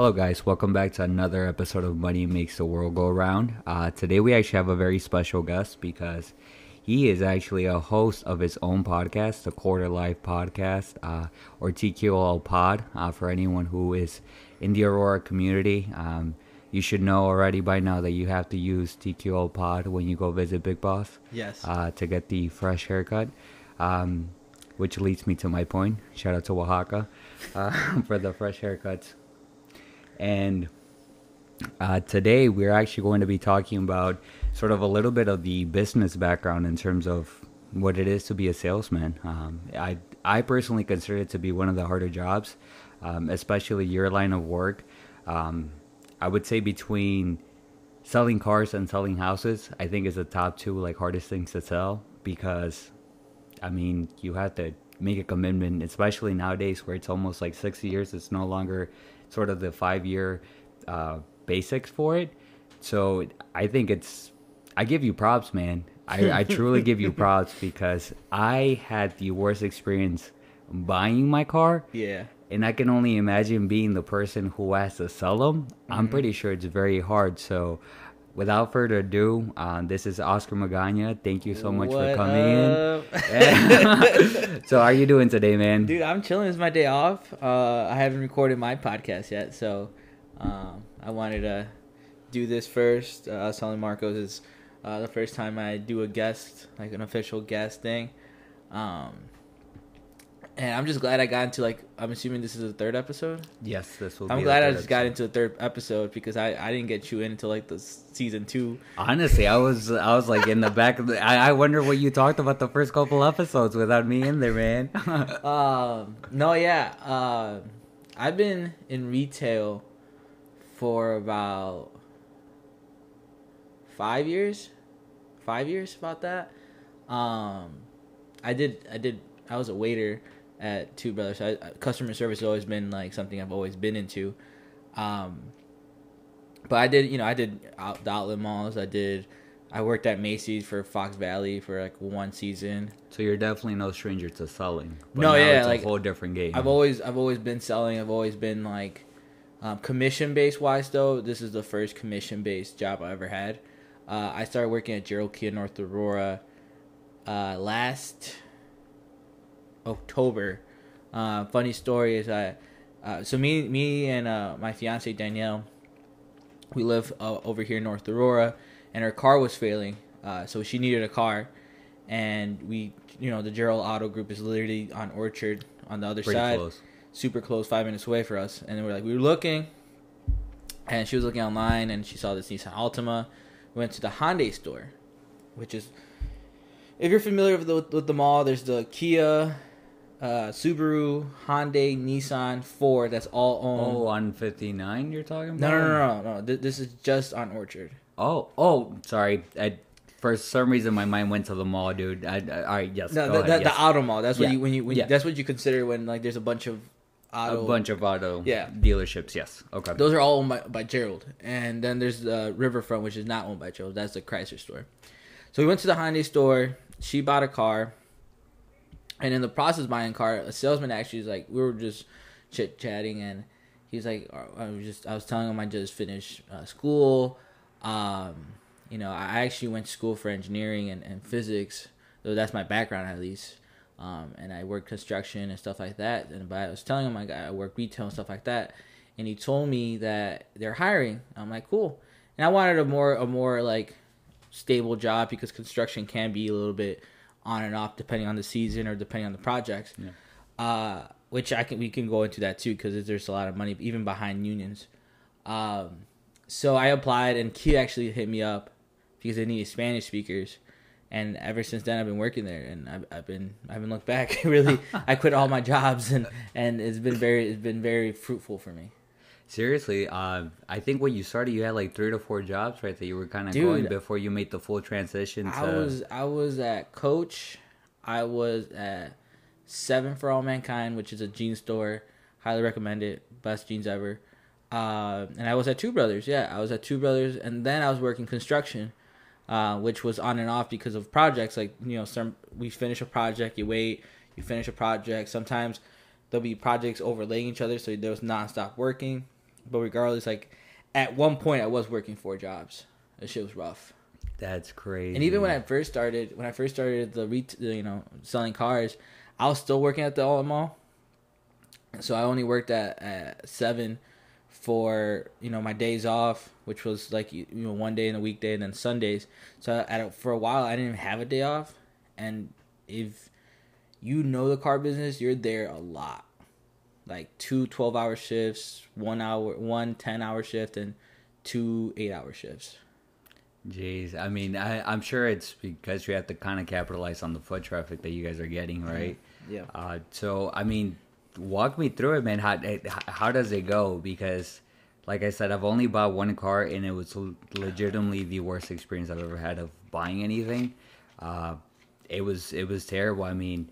Hello, guys. Welcome back to another episode of Money Makes the World Go Around. Uh, today, we actually have a very special guest because he is actually a host of his own podcast, the Quarter Life Podcast, uh, or TQL Pod, uh, for anyone who is in the Aurora community. Um, you should know already by now that you have to use TQL Pod when you go visit Big Boss. Yes. Uh, to get the fresh haircut. Um, which leads me to my point. Shout out to Oaxaca uh, for the fresh haircuts. And uh, today we're actually going to be talking about sort of a little bit of the business background in terms of what it is to be a salesman. Um, I I personally consider it to be one of the harder jobs, um, especially your line of work. Um, I would say between selling cars and selling houses, I think is the top two like hardest things to sell because, I mean, you have to make a commitment, especially nowadays where it's almost like six years. It's no longer sort of the five year uh, basics for it. So I think it's I give you props, man. I, I truly give you props because I had the worst experience buying my car. Yeah. And I can only imagine being the person who has to sell them. Mm-hmm. I'm pretty sure it's very hard. So, without further ado, uh, this is Oscar Magana. Thank you so much what for coming in. so, how are you doing today, man? Dude, I'm chilling. It's my day off. Uh, I haven't recorded my podcast yet, so um, I wanted to do this first. Uh, I was telling Marcos is uh, the first time I do a guest, like an official guest thing. Um, and I'm just glad I got into like I'm assuming this is the third episode. Yes, this will. I'm glad I just got into the third episode because I, I didn't get you in until like the season two. Honestly, I was I was like in the back of the. I, I wonder what you talked about the first couple episodes without me in there, man. Um, no, yeah. Uh, I've been in retail for about five years. Five years about that. Um, I did. I did. I was a waiter at Two Brothers. I, I- customer service has always been like something I've always been into. Um, but I did. You know, I did out, the outlet malls. I did. I worked at Macy's for Fox Valley for like one season. so you're definitely no stranger to selling. No, yeah, it's like, a whole different game. I've always I've always been selling. I've always been like um, commission based wise though. This is the first commission based job I ever had. Uh, I started working at Gerald Kia North Aurora uh, last October. Uh, funny story is I uh, so me me and uh, my fiance Danielle we live uh, over here in North Aurora and her car was failing uh, so she needed a car and we you know the Gerald Auto Group is literally on Orchard on the other pretty side close. super close, five minutes away for us. And then we're like, we were looking, and she was looking online, and she saw this Nissan Altima. We went to the Hyundai store, which is, if you're familiar with the, with the mall, there's the Kia, uh, Subaru, Hyundai, Nissan, Ford. That's all owned. Oh, on 59 you're talking about? no, no, no, no, no. Th- This is just on Orchard. Oh, oh, sorry. I, for some reason, my mind went to the mall, dude. I, I, all right, yes. No, go the, ahead, the, yes. the auto mall. That's what Yeah. you when you when Yeah. you, that's what you consider when like there's a bunch of auto a bunch of auto Yeah. dealerships. Yes. Okay. Those are all owned by, by Gerald. And then there's the Riverfront, which is not owned by Gerald. That's the Chrysler store. So we went to the Hyundai store. She bought a car. And in the process buying car, a salesman actually was like, we were just chit chatting, and he was like, I was just, I was telling him I just finished uh, school. Um, you know, I actually went to school for engineering and, and physics, though that's my background at least. Um, and I worked construction and stuff like that. And but I was telling him like I work retail and stuff like that. And he told me that they're hiring. I'm like, cool. And I wanted a more a more like stable job because construction can be a little bit on and off depending on the season or depending on the projects. Yeah. Uh, which I can we can go into that too because there's a lot of money even behind unions. Um, so I applied and Kia actually hit me up because they needed Spanish speakers. And ever since then, I've been working there, and I've, I've been I haven't looked back. really, I quit all my jobs, and and it's been very it's been very fruitful for me. Seriously, uh, I think when you started, you had like three to four jobs, right? That you were kind of going before you made the full transition to. I was I was at Coach, I was at Seven for All Mankind, which is a jean store. Highly recommend it. Best jeans ever. Uh, and I was at Two Brothers. Yeah, I was at Two Brothers, and then I was working construction, uh, which was on and off because of projects. Like you know, some we finish a project, you wait, you finish a project. Sometimes there'll be projects overlaying each other, so there was nonstop working. But regardless, like at one point I was working four jobs. That shit was rough. That's crazy. And even when I first started, when I first started the ret- you know selling cars, I was still working at the outlet mall. So I only worked at, at seven for you know my days off, which was like you know one day in a weekday and then Sundays. So a, for a while I didn't even have a day off, and if you know the car business, you're there a lot, like two 12 hour shifts, one hour, one 10 hour shift, and two eight hour shifts. Jeez, I mean, I, I'm sure it's because you have to kind of capitalize on the foot traffic that you guys are getting, right? Yeah. Uh, so, I mean, walk me through it, man. How how does it go? Because, like I said, I've only bought one car, and it was legitimately the worst experience I've ever had of buying anything. Uh, it was it was terrible. I mean,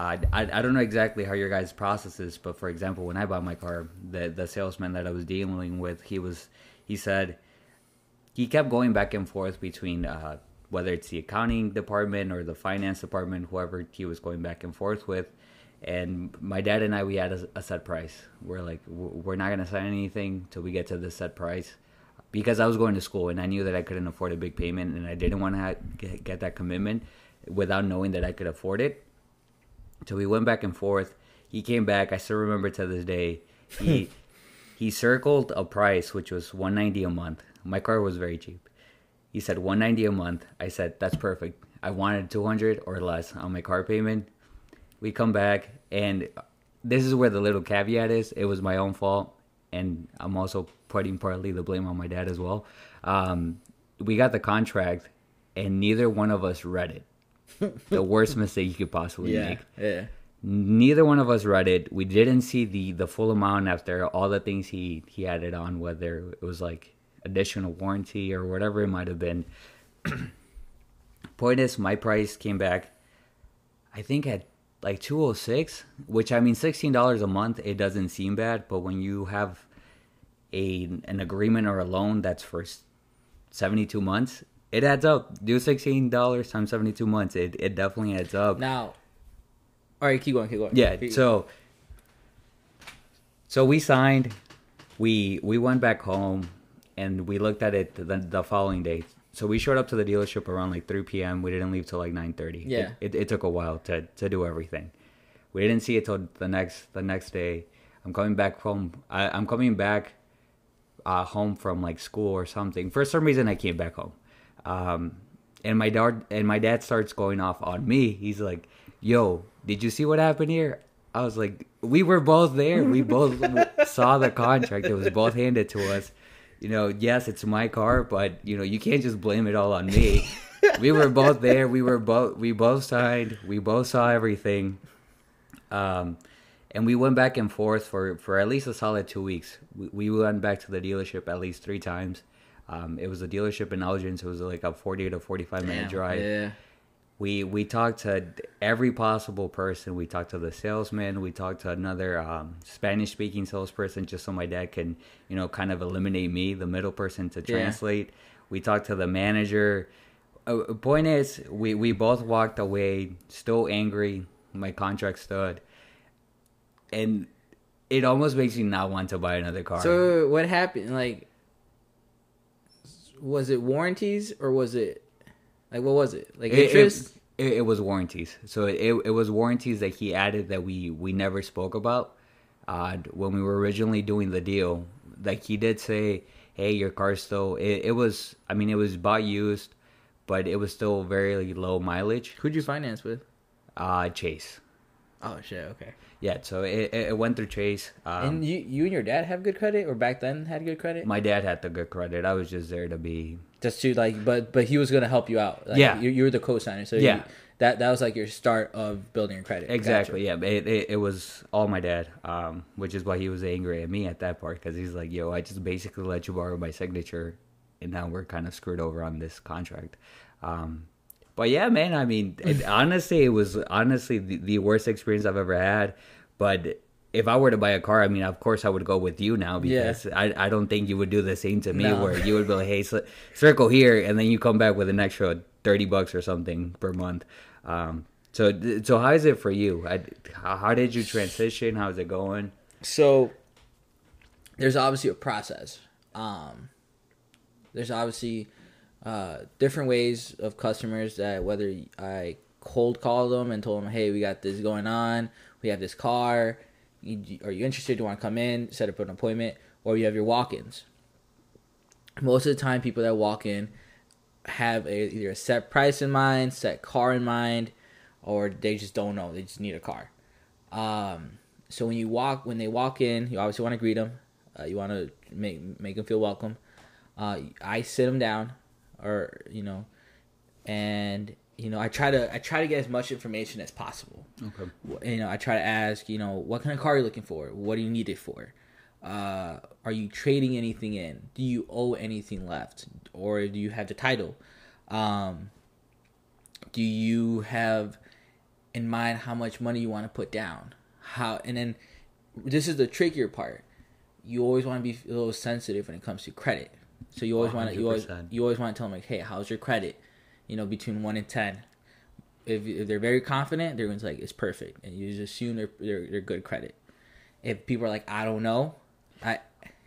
I I don't know exactly how your guys' process is, but for example, when I bought my car, the the salesman that I was dealing with, he was he said he kept going back and forth between uh, whether it's the accounting department or the finance department, whoever he was going back and forth with. And my dad and I, we had a, a set price. We're like, we're not gonna sign anything till we get to the set price, because I was going to school and I knew that I couldn't afford a big payment, and I didn't want to get that commitment without knowing that I could afford it. So we went back and forth. He came back. I still remember to this day. He he circled a price which was 190 a month. My car was very cheap. He said 190 a month. I said that's perfect. I wanted 200 or less on my car payment. We come back and this is where the little caveat is. It was my own fault and I'm also putting partly the blame on my dad as well. Um, we got the contract and neither one of us read it. the worst mistake you could possibly Yeah. make Yeah. neither one of us read it. We didn't see the the full amount after all the things he he added on, whether it was like additional warranty or whatever it might have been. Point is, my price came back. I think at like two oh six, which I mean sixteen dollars a month. It doesn't seem bad, but when you have a an agreement or a loan that's for seventy two months, it adds up. Do sixteen dollars times seventy two months. It it definitely adds up. Now, all right, keep going, keep going. Yeah. Keep- So so we signed. We we went back home and we looked at it the, the following day. So we showed up to the dealership around like 3 p.m. We didn't leave till like 9:30. Yeah. It, it, it took a while to to do everything. We didn't see it till the next the next day. I'm coming back home. I, I'm coming back uh, home from like school or something. For some reason, I came back home, um, and my dad and my dad starts going off on me. He's like, "Yo, did you see what happened here?" I was like, "We were both there. We both saw the contract. It was both handed to us. You know, yes, it's my car, but you know, you can't just blame it all on me. we were both there. We were both we both signed. We both saw everything." Um, and we went back and forth for, for at least a solid two weeks. We, we went back to the dealership at least three times. Um, it was a dealership in Elgin, so it was like a 40 to 45 minute Damn, drive. Yeah. We we talked to every possible person. We talked to the salesman. We talked to another um, Spanish speaking salesperson, just so my dad can, you know, kind of eliminate me, the middle person, to Yeah. translate. We talked to the manager. Uh, point is, we we both walked away still angry. My contract stood, and it almost makes me not want to buy another car. So what happened? Like, was it warranties or was it like what was it? Like It- interest? It, it, it was warranties. So it, it was warranties that he added that we we never spoke about. Uh, when we were originally doing the deal, like he did say, "Hey, your car still." It, it was. I mean, it was bought used, but it was still very low mileage. Who'd you finance with? Uh, Chase. Oh shit. Okay. Yeah. So it, it went through Chase. Um, and you you and your dad have good credit, or back then had good credit? my dad had the good credit. I was just there to be Just to like, but but he was gonna help you out. Like, Yeah. You, you were the co-signer, so Yeah. you- that that was like your start of building your credit. Exactly. Yeah. It, it it was all my dad, um, which is why he was angry at me at that part because he's like, "Yo, I just basically let you borrow my signature, and now we're kind of screwed over on this contract." Um, but yeah, man. I mean, it, honestly, it was honestly the, the worst experience I've ever had. But if I were to buy a car, I mean, of course, I would go with you now Yeah. because I I don't think you would do the same to me No. where you would be like, "Hey, cir- circle here," and then you come back with an extra thirty bucks or something per month. Um, so so how is it for you? I, how, how did you transition? How's it going? So there's obviously a process. Um, there's obviously uh, different ways of customers that whether I cold call them and told them, hey, we got this going on, we have this car, are you interested? Do you want to come in, set up an appointment, or you have your walk-ins. Most of the time, people that walk in have a, either a set price in mind, set car in mind, or they just don't know. They just need a car. Um, so when you walk, when they walk in, you obviously want to greet them. Uh, you want to make make them feel welcome. Uh, I sit them down, or you know, and you know, I try to I try to get as much information as possible. Okay. You know, I try to ask, you know, what kind of car are you looking for? What do you need it for? Uh, are you trading anything in? Do you owe anything left, or do you have the title? Um, do you have in mind how much money you want to put down? How and then this is the trickier part. You always want to be a little sensitive when it comes to credit. So you always want to you always you always want to tell them like, hey, how's your credit? You know, between one and ten. If, if they're very confident, they're going to like it's perfect, and you just assume they're, they're they're good credit. If people are like, I don't know, I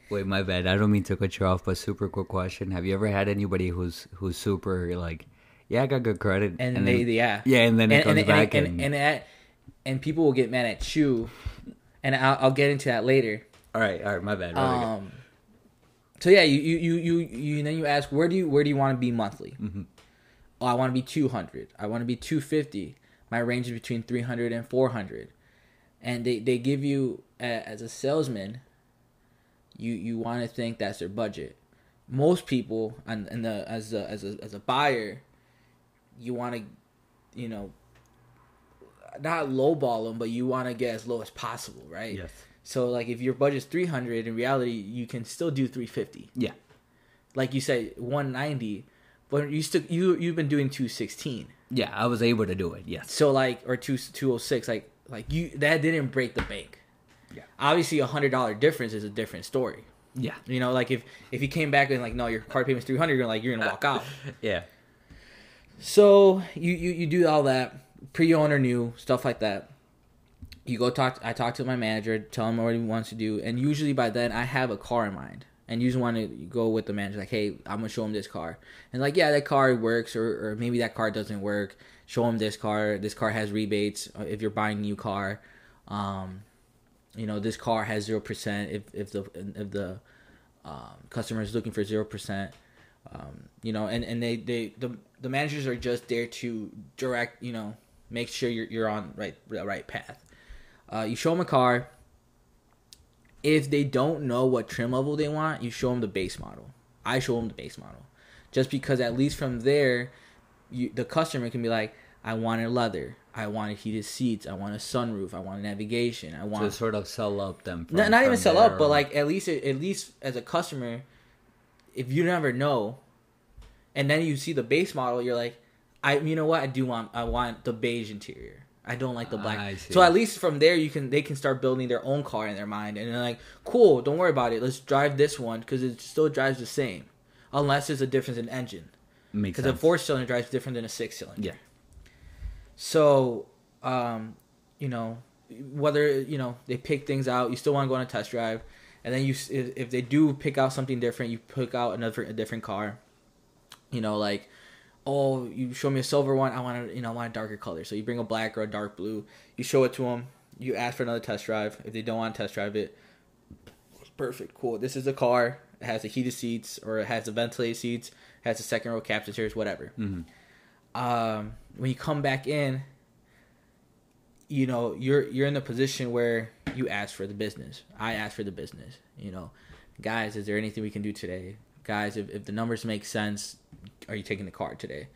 wait, my bad. I don't mean to cut you off, but super quick question: Have you ever had anybody who's who's super like, yeah, I got good credit, and, and they then, yeah yeah, and then it and, comes and, back and and, and, and, and people will get mad at you, and I'll, I'll get into that later. all right, all right, my bad. Um, so yeah, you you you you, you then you ask where do you where do you want to be monthly? Mm-hmm. Oh, I want to be 200. I want to be 250. My range is between 300 and 400. And they, they give you as a salesman, you you want to think that's their budget. Most people and, and the as a as a as a buyer, you want to, you know, not lowball them, but you want to get as low as possible, right? yes, So like if your budget's 300, in reality you can still do 350. yeah, Like you said 190, but you still you you've been doing 216. yeah. I was able to do it. Yes, So like or 2 206 like like you that didn't break the bank. Yeah. Obviously a $100 difference is a different story. yeah, You know, like if if you came back and like no, your car payment's 300, you're like you're going to walk out. yeah. So you, you you do all that pre-owned or new stuff like that. You go talk. I talk to my manager, tell him what he wants to do, and usually by then I have a car in mind. And usually want to go with the manager, like, hey, I'm gonna show him this car, and like, yeah, that car works, or, or maybe that car doesn't work. Show him this car. This car has rebates uh, if you're buying a new car. Um, you know, this car has zero percent if if the if the um, customer is looking for zero percent. Um, you know, and, and they, they the the managers are just there to direct, you know, make sure you're you're on right the right path. Uh, you show them a car. If they don't know what trim level they want, you show them the base model. I show them the base model, just because at least from there, you the customer can be like, I wanted leather, I wanted heated seats, I want a sunroof, I want navigation, I want To sort of sell up them. From, not, not even sell up, but like at least at least as a customer, if you never know, and then you see the base model, you're like, I you know what I do want I want the beige interior. I don't like the black. So at least from there you can they can start building their own car in their mind, and they're like, cool, don't worry about it. Let's drive this one because it still drives the same, unless there's a difference in engine. Because a four cylinder drives different than a six cylinder. Yeah. So, um, you know, whether you know they pick things out, you still want to go on a test drive, and then you if, if they do pick out something different, you pick out another a different car. You know, like, oh, you show me a silver one, I want to, you know, I want a darker color. So you bring a black or a dark blue. You show it to them. You ask for another test drive. If they don't want to test drive it, perfect, cool. This is the car. It has the heated seats or it has the ventilated seats. It has the second row captain chairs, whatever Mhm. um, when you come back in, you know you're you're in the position where you ask for the business. I ask for the business. You know, guys, is there anything we can do today? Guys, if, if the numbers make sense, are you taking the card today?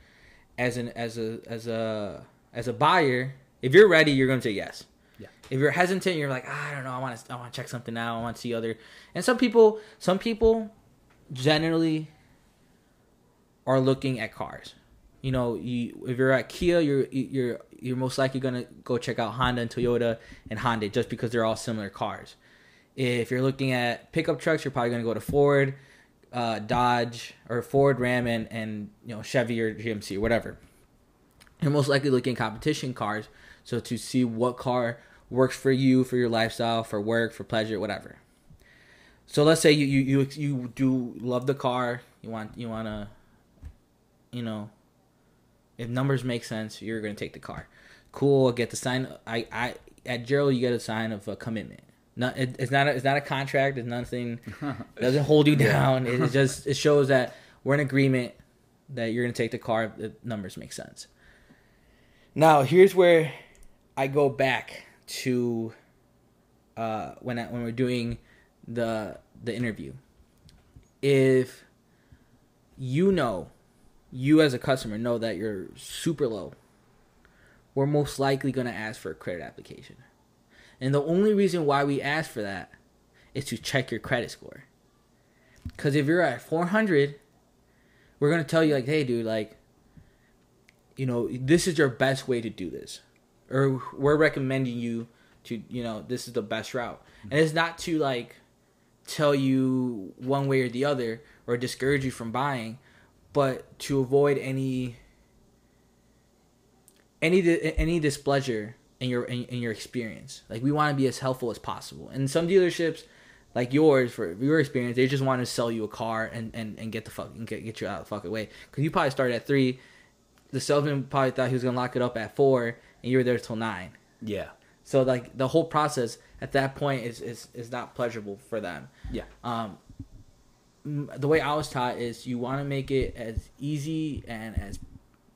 As an as a as a as a buyer, if you're ready, you're going to say yes. Yeah. If you're hesitant, you're like, "Ah, I don't know. I want to. I want to check something out. I want to see other. And some people, some people, generally, are looking at cars. You know, you if you're at Kia, you're you're you're most likely gonna go check out Honda and Toyota and Honda just because they're all similar cars. If you're looking at pickup trucks, you're probably gonna go to Ford, uh, Dodge, or Ford, Ram, and and you know Chevy or GMC or whatever. You're most likely looking competition cars, so to see what car works for you, for your lifestyle, for work, for pleasure, whatever. So let's say you you you, you do love the car. You want you want to, you know, if numbers make sense, you're gonna take the car. Cool. Get the sign. I I at Gerald, you get a sign of a commitment. Not it, it's not a, it's not a contract. It's nothing. It doesn't hold you down. It just it shows that we're in agreement that you're gonna take the car the numbers make sense. Now here's where I go back to uh, when I, when we're doing the the interview. If you know, you as a customer know that you're super low, we're most likely going to ask for a credit application. And the only reason why we ask for that is to check your credit score. Because if you're at 400, we're going to tell you, like, hey, dude, like, you know, this is your best way to do this. Or we're recommending you to, you know, this is the best route. And it's not to, like, tell you one way or the other or discourage you from buying, but to avoid any any any displeasure in your in, in your experience. Like we want to be as helpful as possible. And some dealerships, like yours, for your experience, they just want to sell you a car and, and, and get the fuck and get get you out of the fuck away. Because you probably started at three, the salesman probably thought he was gonna lock it up at four, and you were there till nine. Yeah. So like the whole process at that point is is, is not pleasurable for them. Yeah. Um, the way I was taught is you want to make it as easy and as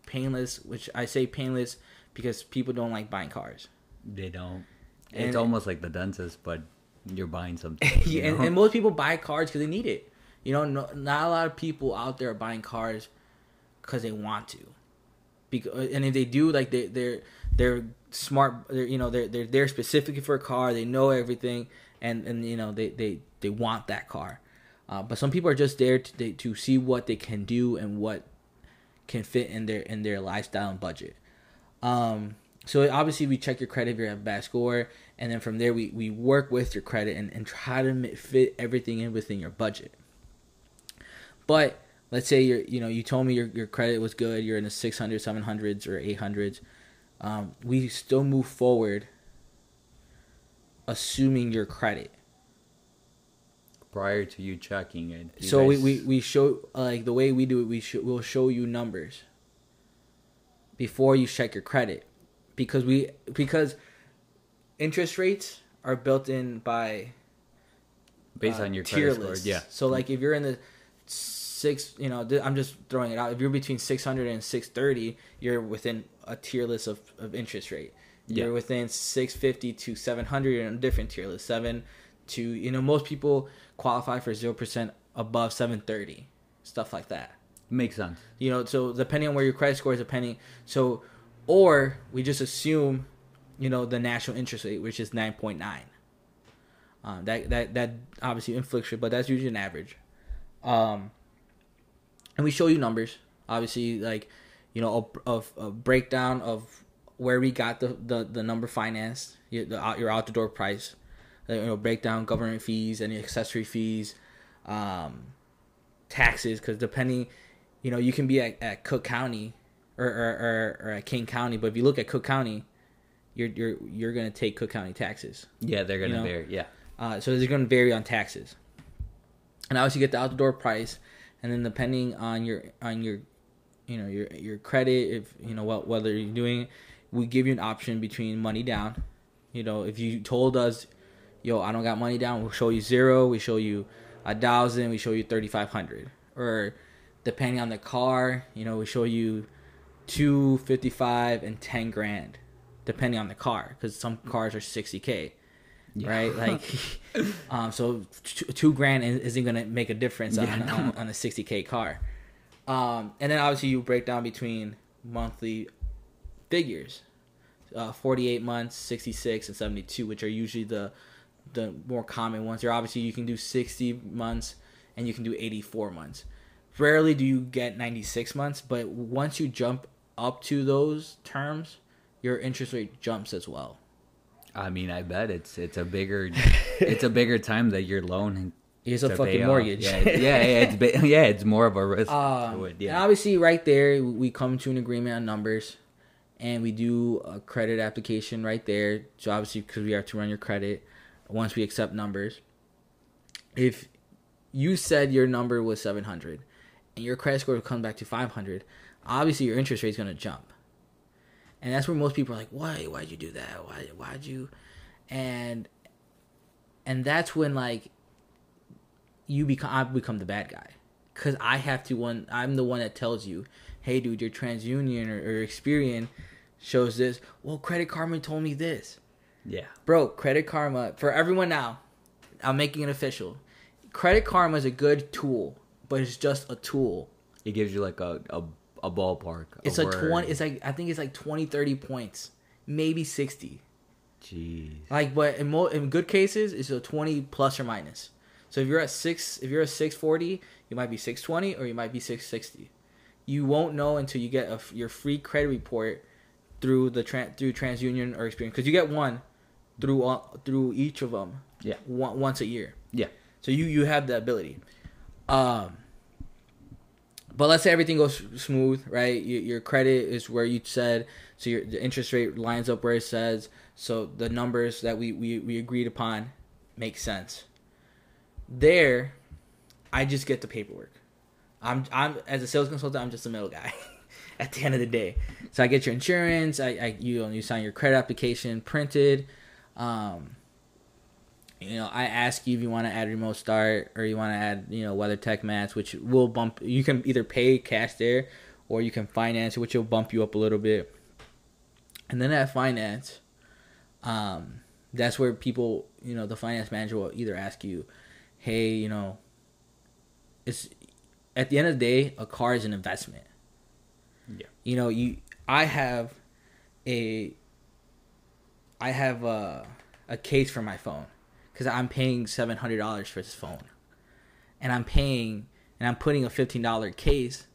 painless, which I say painless because people don't like buying cars. They don't. And- it's almost like the dentist, but you're buying something. you yeah, and, and most people buy cars because they need it. You know, no, not a lot of people out there are buying cars because they want to. Because and if they do, like they they're they're smart. They're, you know, they're they're there specifically for a car. They know everything, and and you know they they they want that car. Uh, but some people are just there to they, to see what they can do and what can fit in their in their lifestyle and budget. Um, so obviously we check your credit if you have a bad score, and then from there we, we work with your credit and, and try to fit everything in within your budget. But let's say you're you know you told me your, your credit was good, you're in the 600, 700s or 800s. Um, we still move forward, assuming your credit. prior to you checking it. so we, guys- we, we show like the way we do it we show, we'll show you numbers before you check your credit. Because we because interest rates are built in by based uh, on your tier credit score. Yeah. so like if you're in the six you know th- i'm just throwing it out. If you're between 600 and 630 you're within a tier list of, of interest rate. You're within 650 to 700 in a different tier list. 7 to you know most people qualify for 0% above 730 stuff like that Makes sense. you know so depending on where your credit score is depending so or we just assume you know the national interest rate which is 9.9 um, that that that obviously inflicts it but that's usually an average um and we show you numbers obviously like you know a, a, a breakdown of where we got the the, the number financed your, the, your out the door price you know breakdown government fees any accessory fees um taxes because depending you know you can be at, at cook county or, or, or, or at Kane county but if you look at cook county you're you're you're gonna take cook county taxes Yeah, they're gonna You know? vary. Yeah. uh, so they're going to vary on taxes. And obviously, you get the out the door price, and then depending on your on your, you know your your credit, if you know what whether you're doing, we give you an option between money down. You know, if you told us, yo, I don't got money down, we'll show you zero. We show you a thousand. We show you thirty five hundred. Or depending on the car, you know, we show you two fifty five and ten grand, depending on the car, because some cars are sixty k right? Like, um, so two, grand is- isn't gonna make a difference on, no. on, on a sixty k car. Um, and then obviously you break down between monthly figures, uh, forty eight months, sixty six, and seventy two, which are usually the the more common ones. There obviously you can do sixty months and you can do eighty four months. Rarely do you get ninety six months, but once you jump up to those terms, your interest rate jumps as well. I mean, I bet it's it's a bigger it's a bigger time that your loan. Here's a fucking mortgage. Yeah, yeah, yeah, it's ba- yeah, it's more of a risk. Um, to it, And obviously, right there, we come to an agreement on numbers, and we do a credit application right there. So obviously, because we have to run your credit, once we accept numbers, if you said your number was 700 and your credit score comes back to 500, obviously your interest rate is going to jump. And that's where most people are like, "Why? Why'd you do that? Why? Why'd you?" And and that's when like you become I become the bad guy because I have to one. I'm the one that tells you, "Hey, dude, your TransUnion or, or Experian shows this." Well, Credit Karma told me this, Yeah. bro. Credit Karma for everyone now. I'm making it official. Credit Karma is a good tool, but it's just a tool. It gives you like a a, a ballpark. It's where- 20. It's like I think it's like 20, 30 points, maybe 60. Jeez. Like, but in mo- in good cases, it's a 20 plus or minus. So if you're at six, if you're at 640, you might be 620 or you might be 660. You won't know until you get a your free credit report through the tran through TransUnion or Experian because you get one through all, through each of them. Yeah. One, once a year. Yeah. So you you have the ability. Um. But let's say everything goes smooth, right? Your, your credit is where you said, so your the interest rate lines up where it says, so the numbers that we we, we agreed upon make sense. There, I just get the paperwork. I'm I'm as a sales consultant, I'm just a middle guy. At the end of the day, so I get your insurance. I, I you know, you sign your credit application printed. Um, you know, I ask you if you want to add remote start or you want to add, you know, WeatherTech mats, which will bump. You can either pay cash there, or you can finance which will bump you up a little bit. And then at finance, um, that's where people, you know, the finance manager will either ask you, "Hey, you know, it's at the end of the day, a car is an investment." Yeah. You know, you I have a I have a a case for my phone because I'm paying seven hundred dollars for this phone, and I'm paying and I'm putting a fifteen dollar case,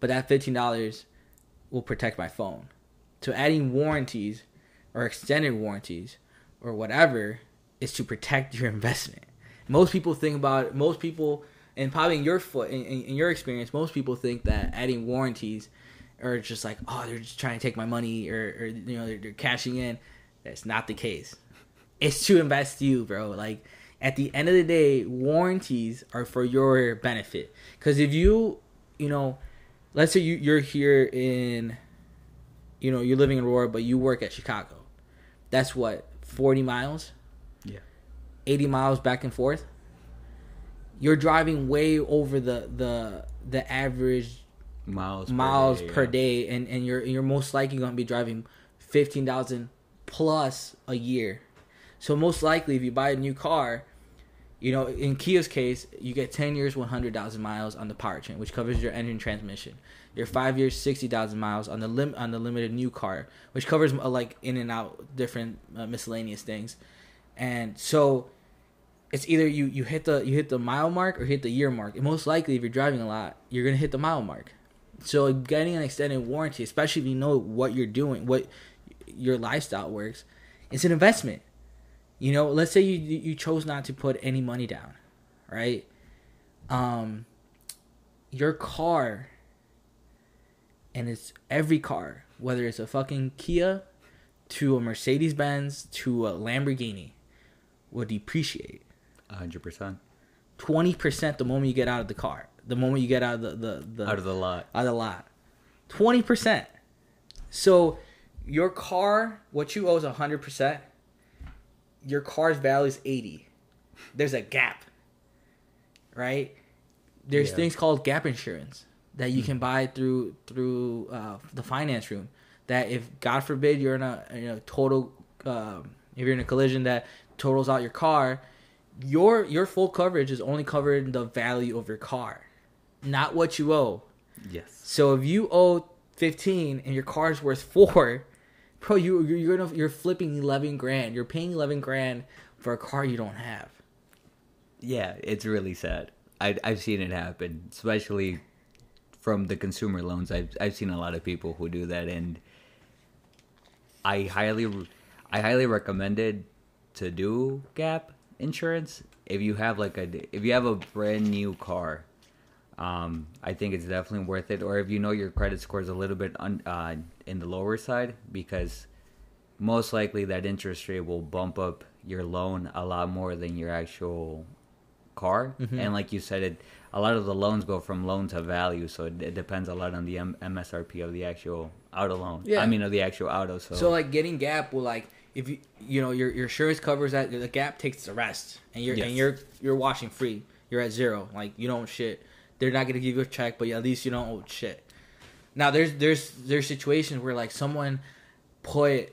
but that fifteen dollars will protect my phone. So adding warranties or extended warranties or whatever is to protect your investment. Most people think about it, most people and probably in your foot in, in, your experience, most people think that adding warranties are just like oh they're just trying to take my money or, or you know they're, they're cashing in. That's not the case it's to invest you, bro. Like at the end of the day, warranties are for your benefit. Because if you, you know, let's say you you're here in, you know, you're living in Aurora, but you work at Chicago. That's what forty miles. Yeah. Eighty miles back and forth. You're driving way over the the the average Miles. miles day, per yeah. day, and and you're you're most likely going to be driving fifteen thousand plus a year. So most likely, if you buy a new car, you know in Kia's case, you get ten years, one hundred thousand miles on the powertrain, which covers your engine transmission. Your five years, sixty thousand miles on the lim- on the limited new car, which covers uh, like in and out different uh, miscellaneous things, and so it's either you you hit the you hit the mile mark or hit the year mark. And most likely, if you're driving a lot, you're gonna hit the mile mark. So getting an extended warranty, especially if you know what you're doing, what your lifestyle works, it's an investment. You know, let's say you you chose not to put any money down, right? Um, your car, and it's every car, whether it's a fucking Kia, to a Mercedes Benz, to a Lamborghini, will depreciate A hundred percent. twenty percent the moment you get out of the car, the moment you get out of the the, the Out of the lot. out of the lot. Twenty percent. So your car, what you owe is hundred percent. Your car's value is eighty. There's a gap. Right? There's Yeah. things called gap insurance that you can buy through through uh, the finance room. That if God forbid you're in a you know total um, if you're in a collision that totals out your car, your your full coverage is only covering the value of your car, not what you owe. Yes. So if you owe fifteen and your car's worth four, bro, you you're gonna, you're flipping eleven grand. You're paying eleven grand for a car you don't have. Yeah, it's really sad. I I've seen it happen, especially from the consumer loans. I've I've seen a lot of people who do that, and I highly I highly recommended to do gap insurance if you have like a if you have a brand new car. Um, I think it's definitely worth it. Or if you know your credit score is a little bit un, uh, in the lower side, because most likely that interest rate will bump up your loan a lot more than your actual car, Mhm. and like you said, it a lot of the loans go from loan to value, so it, it depends a lot on the M- MSRP of the actual auto loan. Yeah. I mean of the actual auto. So, So like getting Gap will like if you you know your your insurance covers that the Gap takes the rest and you're Yes. and you're you're washing free. You're at zero. Like you don't shit. They're not gonna give you a check, but at least you don't owe shit. Now there's there's there's situations where like someone put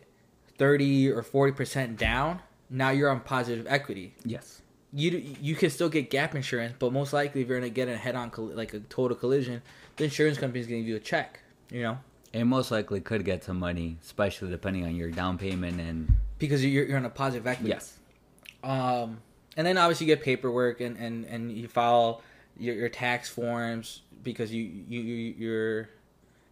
thirty or forty percent down. Now you're on positive equity. yes, You you can still get Gap insurance, but most likely if you're gonna get a head on like a total collision, the insurance company's gonna give you a check. You know. it most likely could get some money, especially depending on your down payment and Because you're, you're on a positive equity. yes, Um, and then obviously you get paperwork and, and, and you file your, your tax forms because you, you you- you're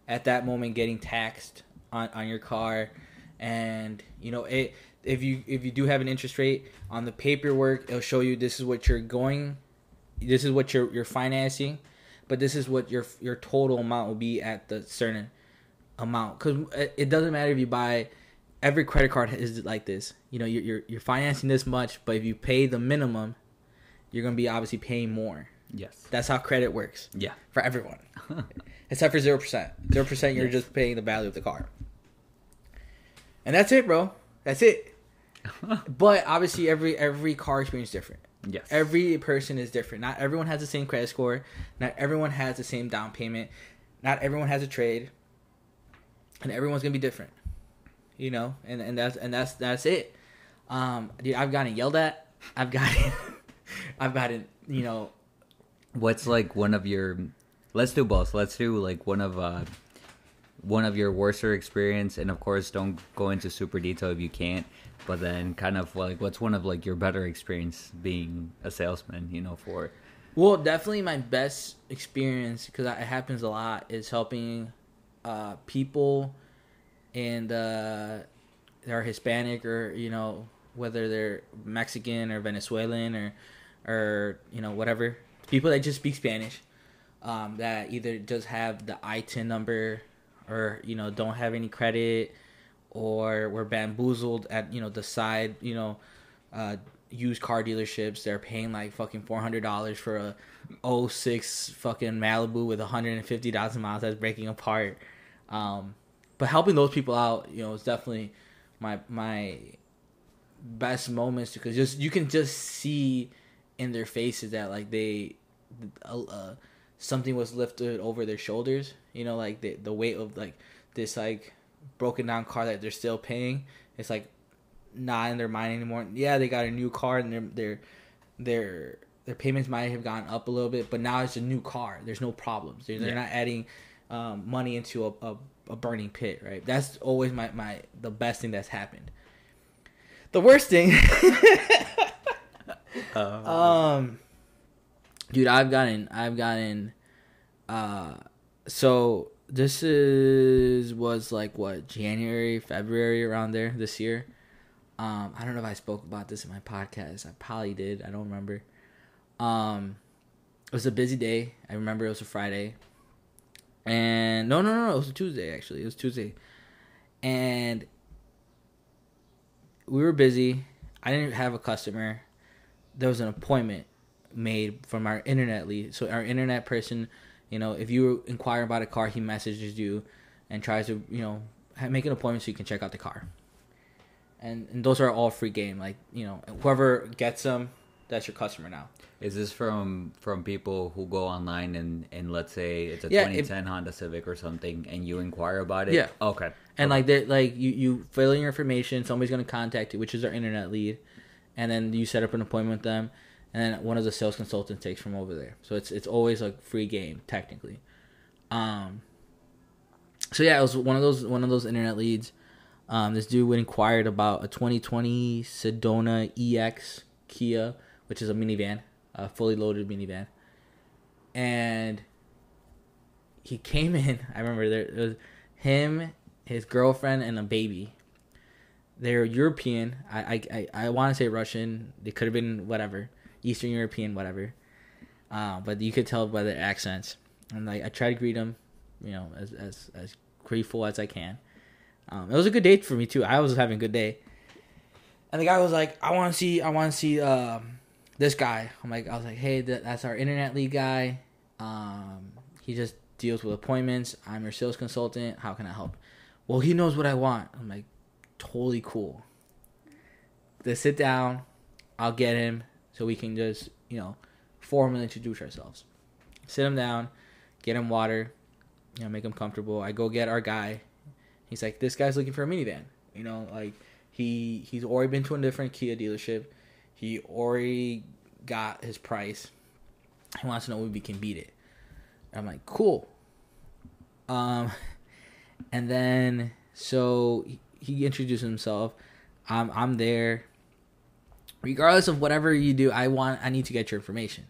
at that moment getting taxed on, on your car, and you know it if you if you do have an interest rate on the paperwork it'll show you this is what you're going, this is what you're you're financing, but this is what your your total amount will be at the certain amount because it doesn't matter if you buy every credit card is like this. You know, you're, you're you're financing this much, but if you pay the minimum, you're gonna be obviously paying more. Yes, That's how credit works yeah, for everyone, except for zero percent. Zero percent, you're Yes. just paying the value of the car, and that's it, bro. That's it. but obviously, every every car experience is different. yes, Every person is different. Not everyone has the same credit score. Not everyone has the same down payment. Not everyone has a trade. And everyone's gonna be different. You know, and, and that's and that's that's it. Um, dude, I've gotten yelled at. I've gotten, I've gotten, you know, What's like one of your? Let's do both. Let's do like one of uh, one of your worser experience, and of course, don't go into super detail if you can't. But then, kind of like, what's one of like your better experience being a salesman? You know, for Well, definitely my best experience because it happens a lot is helping uh, people and uh, they're Hispanic or you know whether they're Mexican or Venezuelan or or you know whatever people that just speak Spanish um, that either just have the ITIN number or you know don't have any credit or were bamboozled at you know the side you know uh, used car dealerships they're paying like fucking four hundred dollars for a 06 fucking Malibu with hundred and fifty thousand miles that's breaking apart. Um, but helping those people out, you know, is definitely my my best moments because just you can just see in their faces that like they uh, uh, something was lifted over their shoulders. You know, like the the weight of like this like broken down car that they're still paying. It's like not in their mind anymore. Yeah, they got a new car and their their their their payments might have gone up a little bit, but now it's a new car. There's no problems. They're, they're Yeah. not adding um, money into a, a, a burning pit, right? That's always my, my the best thing that's happened. The worst thing, um, dude, I've gotten I've gotten, uh, so this is was like what January, February around there this year. Um, I don't know if I spoke about this in my podcast. I probably did. I don't remember. Um, it was a busy day. I remember it was a Friday. And no, no, no, no, it was a Tuesday actually. It was Tuesday. And we were busy. I didn't have a customer. There was an appointment made from our internet lead. So our internet person, you know, if you inquire about a car, he messages you and tries to, you know, make an appointment so you can check out the car. And, and those are all free game. Like you know, whoever gets them, that's your customer now. Is this from from people who go online and and let's say it's a Yeah, it- 2010 Honda Civic or something, and you inquire about it? Yeah. Okay. And like they like you you fill in your information, somebody's gonna contact you, which is our internet lead, and then you set up an appointment with them, and then one of the sales consultants takes from over there. So it's it's always a free game technically. Um. So yeah, it was one of those one of those internet leads. Um, this dude inquired about a 2020 Sedona EX Kia, which is a minivan, a fully loaded minivan, and he came in. I remember there was him, his girlfriend, and a baby. They're European. I I I, I want to say Russian. They could have been whatever, Eastern European, whatever. Uh, but you could tell by their accents. And like I try to greet them, you know, as as as grateful as I can. Um, it was a good day for me too. I was having a good day. And the guy was like, "I want to see, I want to see um, this guy, I'm like, I was like, hey, that, that's our internet lead guy. Um, he just deals with appointments. I'm your sales consultant. How can I help? Well, he knows what I want. I'm like, totally cool. They sit down. I'll get him so we can just, you know, formally introduce ourselves. Sit him down, get him water, you know, make him comfortable. I go get our guy. He's like, this guy's looking for a minivan. You know, like he he's already been to a different Kia dealership. He already got his price. He wants to know if we can beat it. I'm like, cool. Um, and then so he, he introduced himself. I'm I'm there. Regardless of whatever you do, I want I need to get your information.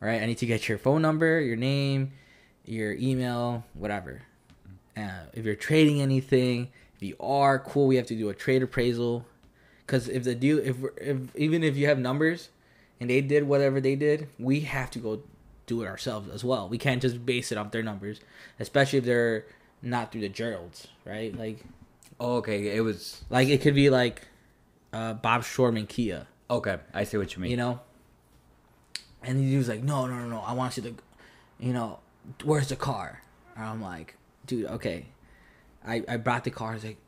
Right? I need to get your phone number, your name, your email, whatever. Uh, if you're trading anything, if you are cool, we have to do a trade appraisal. Because if the deal, if, if even if you have numbers, and they did whatever they did, we have to go do it ourselves as well. We can't just base it off their numbers, especially if they're not through the Geralds, right? Like, Oh, okay. It was like it could be like uh, Bob Rohrman Kia, okay. I see what you mean. you know. And he was like, "No, no, no, no! I want you to, you know, where's the car?" And I'm like, "Dude, okay." I I brought the car. He's like,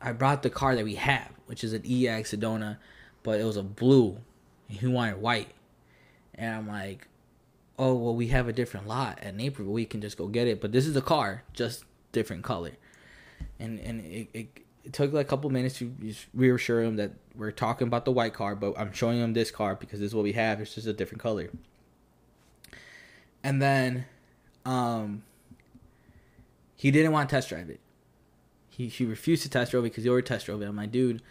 I brought the car that we have, which is an EX Sedona, but it was a blue. And he wanted white, and I'm like, "Oh well, we have a different lot at Naperville. We can just go get it. But this is the car, just different color." And and it, it, it took like a couple minutes to reassure him that we're talking about the white car, but I'm showing him this car because this is what we have. It's just a different color. And then, um, he didn't want to test drive it. He he refused to test drive it because he already test drove it. I'm like, dude,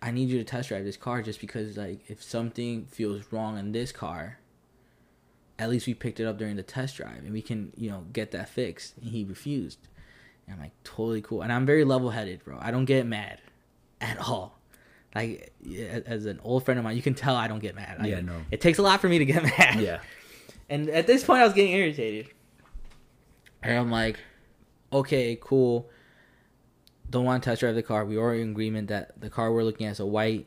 I need you to test drive this car just because like if something feels wrong in this car, at least we picked it up during the test drive and we can you know get that fixed. And he refused. And I'm like totally cool, and I'm very level headed, bro. I don't get mad at all. Like as an old friend of mine, you can tell I don't get mad. Like, Yeah, no. It takes a lot for me to get mad. Yeah. And at this point, I was getting irritated. And I'm like, okay, cool. Don't want to test drive the car. We are in agreement that the car we're looking at is a white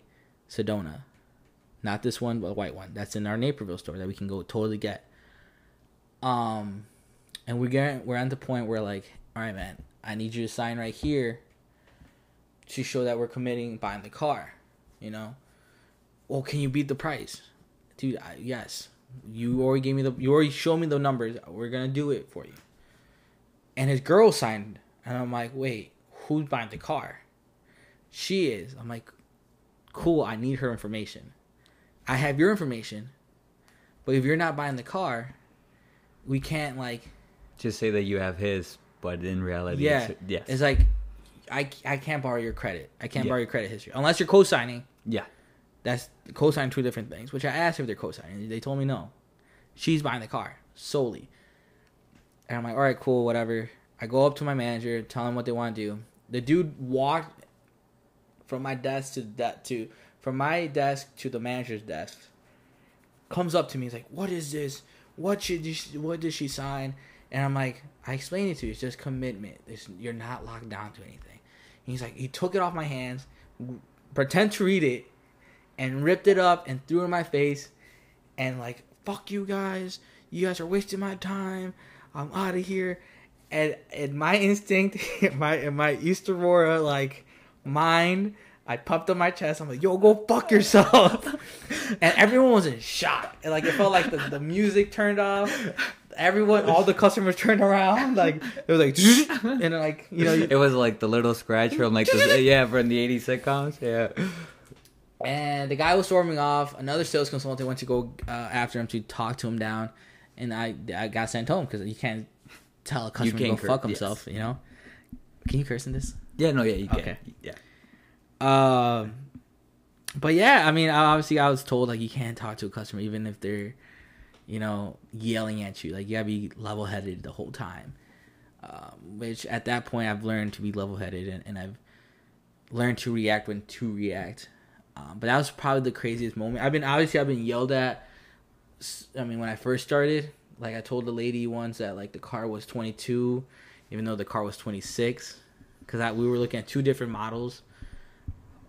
Sedona. Not this one, but a white one. That's in our Naperville store that we can go totally get. Um, and we're getting, we're at the point where like, all right, man, I need you to sign right here to show that we're committing buying the car. You know, well, can you beat the price, dude? I, yes, you already gave me the, you already showed me the numbers. We're gonna do it for you. And his girl signed, and I'm like, wait, who's buying the car? She is. I'm like, cool. I need her information. I have your information, but if you're not buying the car, we can't like Just say that you have his, but in reality, yeah, it's, yes. It's like I, I can't borrow your credit. I can't Yeah. borrow your credit history unless you're co-signing. yeah. That's co-signing two different things. Which I asked if they're co-signing. They told me no. She's buying the car solely. And I'm like, all right, cool, whatever. I go up to my manager, tell him what they want to do. The dude walked from my desk to that to from my desk to the manager's desk. Comes up to me, he's like, "What is this? What should you, what did she sign?" And I'm like, I explained it to you. It's just commitment. It's, you're not locked down to anything. And he's like, he took it off my hands, pretend to read it, and ripped it up and threw it in my face, and like, fuck you guys. You guys are wasting my time. I'm out of here. And in my instinct, in my my East Aurora like mind, I puffed on my chest. I'm like, yo, go fuck yourself. and everyone was in shock. And like it felt like the, the music turned off. Everyone, all the customers turned around. Like it was like, and then, like you know, you- It was like the little scratch from like the yeah from the '80s sitcoms. Yeah. And the guy was storming off. Another sales consultant went to go uh, after him to talk to him down, and I I got sent home because you can't tell a customer to go cur- fuck yes. himself. You know? Can you curse in this? Yeah. No. Yeah. You can. Okay. Yeah. Um, but yeah, I mean, obviously, I was told like you can't talk to a customer even if they're, you know, yelling at you. Like you gotta be level headed the whole time. Um, which at that point, I've learned to be level headed and, and I've learned to react when to react. Um, but that was probably the craziest moment. I've been obviously I've been yelled at. I mean, when I first started, like I told the lady once that like the car was 22, even though the car was 26, because we were looking at two different models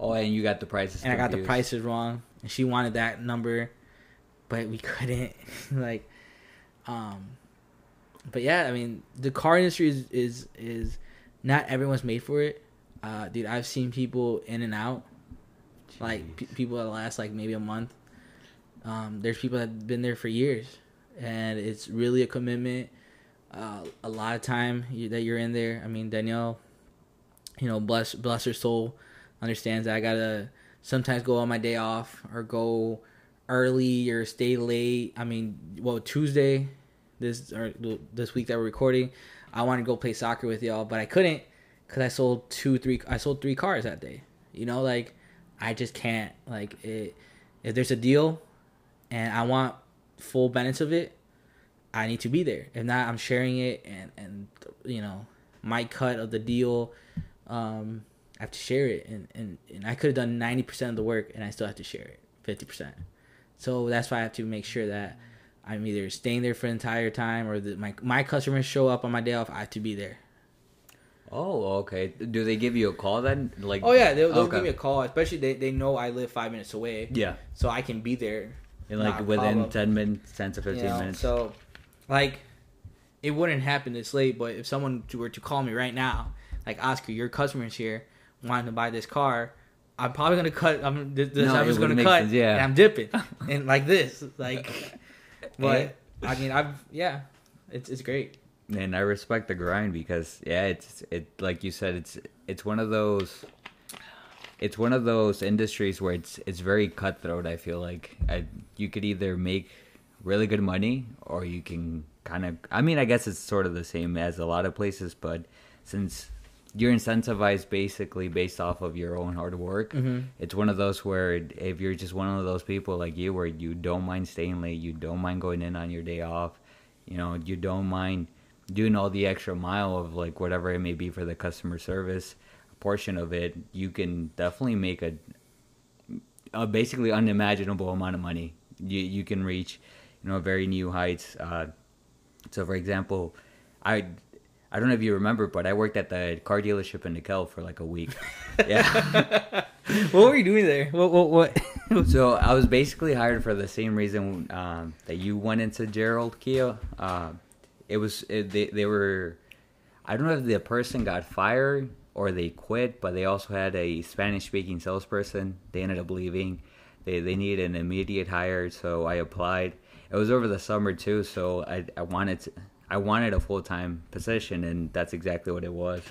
Oh, and you got the prices. and I got the prices wrong. and she wanted that number, but we couldn't. like, um, but yeah, I mean, the car industry is is is not everyone's made for it. Uh, dude, I've seen people in and out, like p- people that last like maybe a month. Um, there's people that've been there for years, and it's really a commitment. Uh, a lot of time you, that you're in there. I mean, Danielle, you know, bless bless her soul, understands that I gotta sometimes go on my day off or go early or stay late. I mean, well, Tuesday, this or this week that we're recording, I want to go play soccer with y'all, but I couldn't because I sold two, three. I sold three cars that day. You know, like I just can't. Like it, if there's a deal, and I want full benefits of it, I need to be there. If not, I'm sharing it, and and you know, my cut of the deal. Um, I have to share it, and and, and I could have done ninety percent of the work, and I still have to share it fifty percent. So that's why I have to make sure that I'm either staying there for the entire time, or that my my customers show up on my day off. I have to be there. Oh, okay. Do they give you a call then? Like, Oh yeah, they'll, they'll Okay. give me a call. Especially they, they know I live five minutes away, yeah, so I can be there. and like within ten minutes, ten to fifteen you know? minutes. So, like, it wouldn't happen this late. But if someone were to call me right now, like Oscar, your customer's here, wanting to buy this car, I'm probably gonna cut. I'm this, this No, it just gonna cut. sense, yeah. and I'm dipping, and like this, like. Eh. But I mean, I've yeah, it's it's great. and I respect the grind because yeah, it's it like you said, it's it's one of those. It's one of those industries where it's it's very cutthroat. I feel like I, you could either make really good money or you can kind of. I mean, I guess it's sort of the same as a lot of places, but since you're incentivized basically based off of your own hard work, Mhm. it's one of those where if you're just one of those people like you, where you don't mind staying late, you don't mind going in on your day off, you know, you don't mind doing all the extra mile of like whatever it may be for the customer service portion of it, you can definitely make a, a basically unimaginable amount of money. You you can reach, you know, very new heights. Uh, so, for example, I I don't know if you remember, but I worked at the car dealership in Nickel for like a week. yeah. what were you doing there? What what what? so I was basically hired for the same reason um, that you went into Gerald Kia. Uh, it was it, they they were. I don't know if the person got fired or they quit, but they also had a Spanish speaking salesperson. They ended up leaving. They they needed an immediate hire, so I applied. It was over the summer too, so I I wanted to, I wanted a full time position, and that's exactly what it was.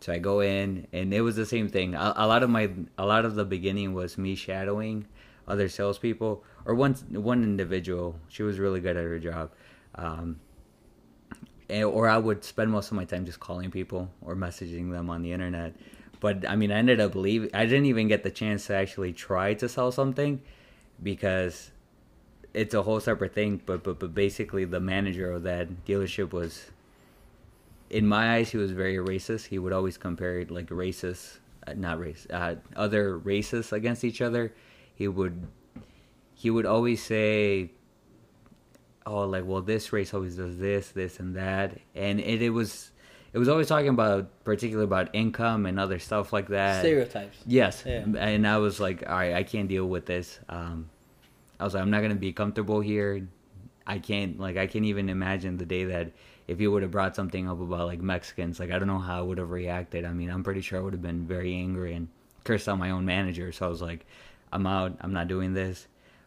So I go in, and it was the same thing. A, a lot of my, a lot of the beginning was me shadowing other salespeople, or one one individual. She was really good at her job, um, and, or I would spend most of my time just calling people or messaging them on the internet. But I mean, I ended up leaving. I didn't even get the chance to actually try to sell something because it's a whole separate thing. But but but basically, the manager of that dealership was in my eyes, he was very racist. He would always compare like racists, uh, not race, uh, other races against each other. He would, he would always say, "Oh, like well, this race always does this, this, and that," and it, it was, it was always talking about, particularly about income and other stuff like that. Stereotypes. Yes, Yeah. and I was like, all right, I can't deal with this. Um, I was like, I'm not gonna be comfortable here. I can't like I can't even imagine the day that if you would have brought something up about like Mexicans, like I don't know how I would have reacted. I mean, I'm pretty sure I would have been very angry and cursed out my own manager. So I was like, I'm out. I'm not doing this.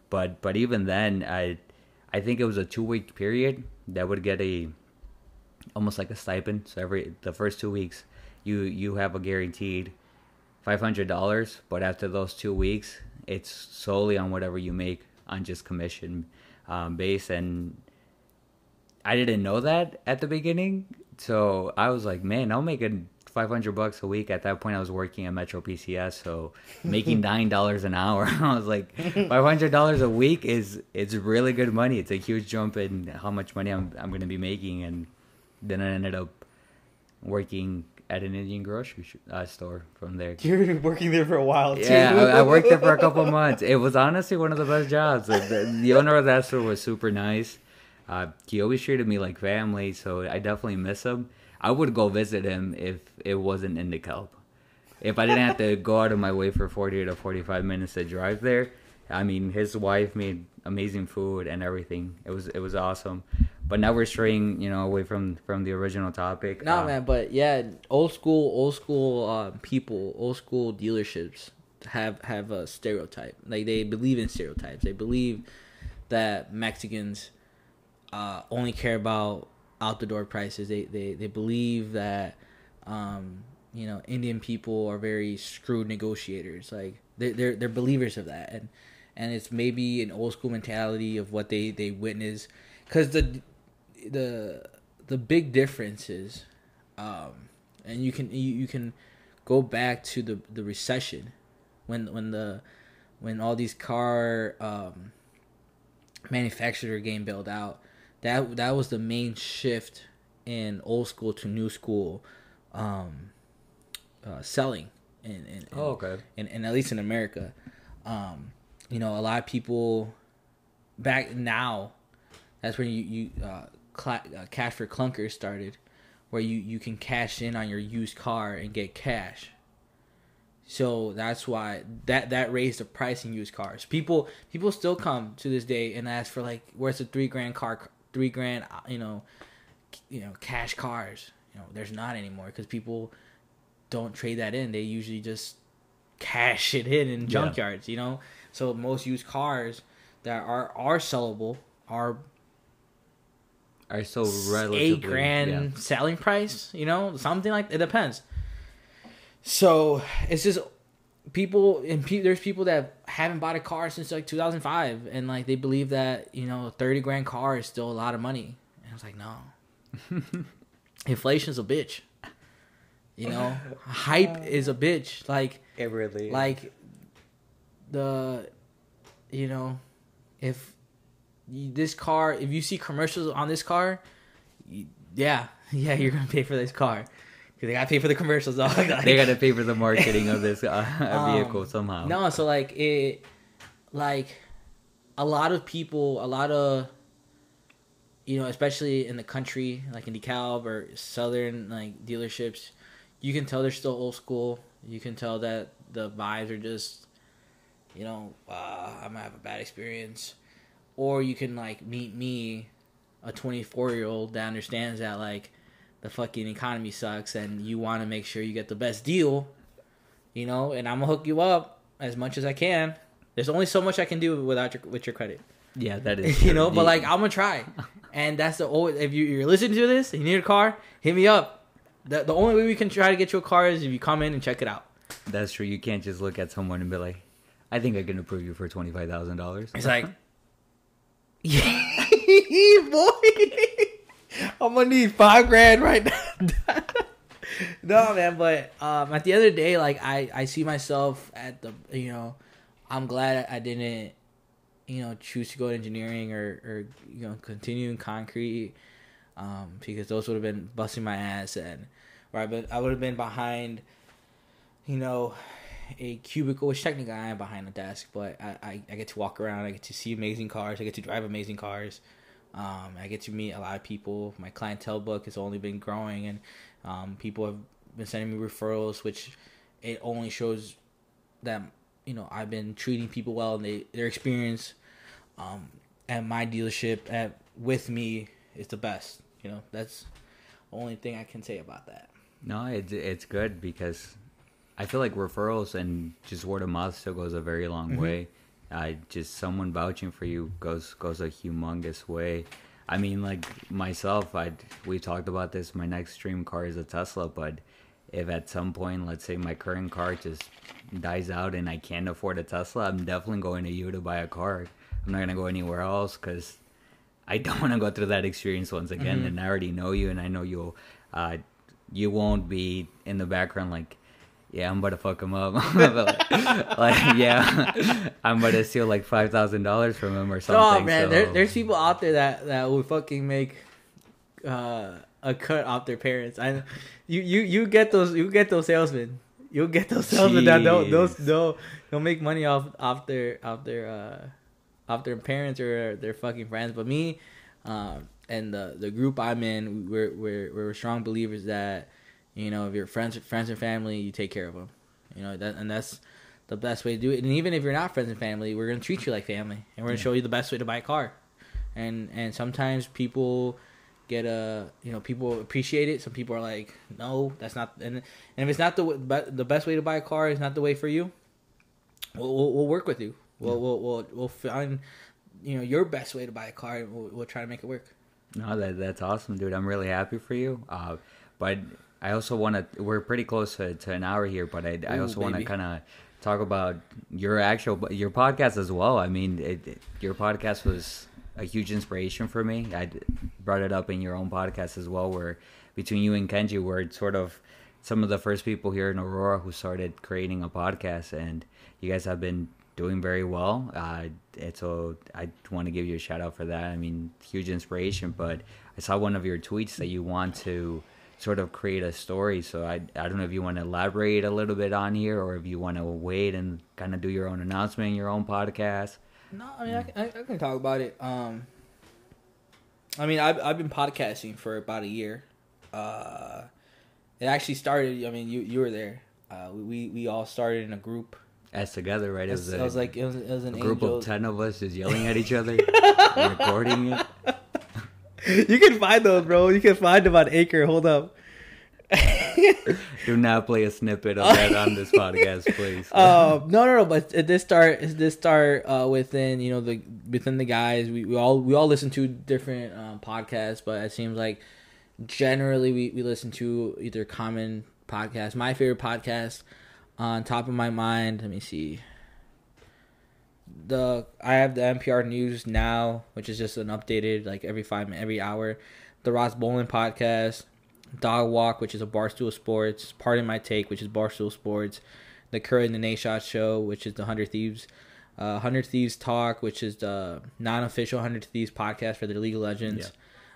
But but even then, I I think it was a two week period that would get a almost like a stipend. So every the first two weeks, you you have a guaranteed five hundred dollars. But after those two weeks, it's solely on whatever you make on just commission um, base. And I didn't know that at the beginning, so I was like, man, I'm making five hundred bucks a week. At that point, I was working at Metro PCS, so making nine dollars an hour. I was like, five hundred dollars a week is it's really good money. It's a huge jump in how much money I'm I'm going to be making, and then I ended up working at an Indian grocery sh- uh, store from there. You're working there for a while too. Yeah, I, I worked there for a couple months. It was honestly one of the best jobs. The, the, the owner of that store was super nice. Uh, he always treated me like family, so I definitely miss him. I would go visit him if it wasn't in the kelp. If I didn't have to go out of my way for 40 to 45 minutes to drive there, I mean, his wife made amazing food and everything. It was it was awesome. But now we're straying, you know, away from from the original topic. No, Uh, man, but yeah, old school, old school uh, people, old school dealerships have have a stereotype. Like they believe in stereotypes. They believe that Mexicans uh, only care about out the door prices. They they they believe that um, you know Indian people are very screwed negotiators. Like they they're they're believers of that, and and it's maybe an old school mentality of what they they witness, because the the the big difference is, um, and you can you, you can go back to the the recession, when when the when all these car um, manufacturers are getting bailed out. That that was the main shift in old school to new school um, uh, selling, and, and, Oh, okay. and, and at least in America, um, you know, a lot of people back now, that's when you you uh, cla- uh, cash for clunkers started, where you you can cash in on your used car and get cash. So that's why that that raised the price in used cars. People people still come to this day and ask for like, where's the three grand car, three grand, uh, you know, you know, cash cars. You know, there's not anymore because people don't trade that in. They usually just cash it in in Yeah. junkyards. You know, so most used cars that are are sellable are Are so relatively eight grand yeah. selling price. You know, something like it depends. So it's just people and pe- there's people that haven't bought a car since like 2005 and like they believe that you know 30 grand car is still a lot of money and i was like no inflation's a bitch you know hype uh, is a bitch like It really like the you know if you, this car if you see commercials on this car yeah yeah you're gonna pay for this car because they gotta pay for the commercials dog. Like- they gotta pay for the marketing of this uh, Um, vehicle somehow. no so like it like a lot of people a lot of you know especially in the country like in DeKalb or southern like dealerships you can tell they're still old school you can tell that the vibes are just you know uh, i'm gonna have a bad experience or you can like meet me a 24 year old that understands that like the fucking economy sucks and you want to make sure you get the best deal you know and i'm gonna hook you up as much as i can. There's only so much i can do without your with your credit. Yeah, that is you know but like i'm gonna try. And that's the only if you, you're listening to this you need a car hit me up. The, the only way we can try to get you a car is if you come in and check it out. That's true. You can't just look at someone and be like, "I think I can approve you for twenty five thousand dollars." It's like, boy, I'm gonna need five grand right now. no, man, but um, at the end of the day, like I, I see myself at the, you know, I'm glad I didn't, you know, choose to go to engineering or, or you know, continue in concrete, um, because those would have been busting my ass and, I, been, I would have been behind, you know, a cubicle, which technically I am behind a desk, but I, I, I get to walk around. I get to see amazing cars. I get to drive amazing cars. Um, I get to meet a lot of people. My clientele book has only been growing, and um, people have been sending me referrals, which it only shows that you know I've been treating people well, and they their experience um, at my dealership at with me is the best. You know, that's the only thing I can say about that. No, it's it's good because I feel like referrals and just word of mouth still goes a very long Mm-hmm. way. Uh, just someone vouching for you goes goes a humongous way. I mean, like myself, I we talked about this. My next dream car is a Tesla, but if at some point, let's say my current car just dies out and I can't afford a Tesla, I'm definitely going to you to buy a car. I'm not gonna go anywhere else because I don't want to go through that experience once again. Mm-hmm. And I already know you, and I know you'll, uh, you won't be in the background like, yeah, I'm about to fuck him up. like, like, yeah, I'm about to steal like five thousand dollars from him or something. Oh man, so- there, there's people out there that that would fucking make uh, a cut off their parents. I, you you you get those you get those salesmen. You'll get those salesmen that don't those Jeez. they'll they'll make money off off their off their uh off their parents or their fucking friends. But me, um, and the the group I'm in, we're we're we're strong believers that you know if your friends friends and family, you take care of them. You know that and that's the best way to do it. And even if you're not friends and family, we're gonna treat you like family, and we're gonna Yeah. show you the best way to buy a car. And and sometimes people get a you know people appreciate it. Some people are like, no, that's not. And and if it's not the the best way to buy a car is not the way for you, we'll we'll, we'll work with you. We'll, we'll we'll we'll find you know your best way to buy a car. And we'll, we'll try to make it work. No, that that's awesome, dude. I'm really happy for you. Uh, but I also want to. We're pretty close to, to an hour here, but I, I also want to kind of talk about your actual your podcast as well. I mean, it, it- your podcast was a huge inspiration for me. I brought it up in your own podcast as well, where between you and Kenji, were sort of some of the first people here in Aurora who started creating a podcast, and you guys have been doing very well. Uh, and so I want to give you a shout out for that. I mean, huge inspiration. But I saw one of your tweets that you want to sort of create a story. So I I don't know if you want to elaborate a little bit on here, or if you want to wait and kind of do your own announcement, in your own podcast. No, I mean I, can- I, can talk about it. Um, I mean I've I've been podcasting for about a year. Uh, it actually started. I mean you you were there. Uh, we we all started in a group. As together, right? It was, a, it was like it was, it was a an group angel. of ten of us just yelling at each other, recording it. you can find those, bro. You can find them on Anchor. Hold up. Do not play a snippet of that on this podcast, please. um, no, no, no. But it did start. It did start uh, within you know the within the guys. We, we all we all listen to different um, podcasts, but it seems like generally we, we listen to either common podcasts. My favorite podcast on top of my mind. Let me see. The I have the NPR News now, which is just an updated like every five every hour. The Ross Bolin podcast, Dog Walk, which is a Barstool Sports. Pardon my take, which is Barstool Sports. The Courage and Nadeshot Show, which is the Hundred Thieves. Uh, Hundred Thieves Talk, which is the non-official Hundred Thieves podcast for the League of Legends.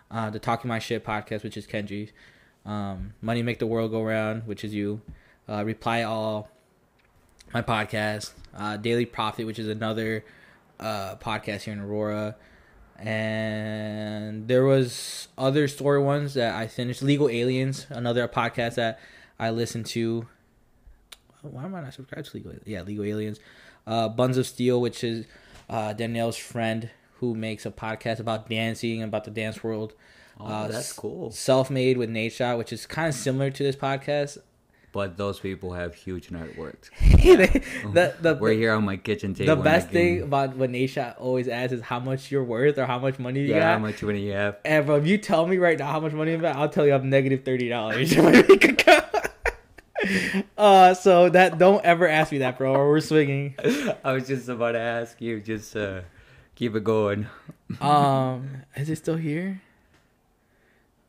Uh, the Talking My Shit podcast, which is Kenji. Um, Money Make the World Go Round, which is you. Uh, Reply All, my podcast. Uh, Daily Profit, which is another uh, podcast here in Aurora. And there was other story ones that I finished. Legal Aliens, another podcast that I listened to. Why am I not subscribed to Legal? Yeah, Legal Aliens. Uh, Buns of Steel, which is uh, Danielle's friend who makes a podcast about dancing about the dance world. Oh, uh, that's cool. Self Made with Nadeshot, which is kind of similar to this podcast. But those people have huge net worths. the, the, We're here on my kitchen table. the best thing about what Nate always asks is how much you're worth or how much money you yeah, got. how much money you have? And bro, if you tell me right now how much money I'm at, I'll tell you I'm negative thirty dollars. uh, so that don't ever ask me that, bro. Or we're swinging. I was just about to ask you. Just uh, keep it going. Um, is it still here?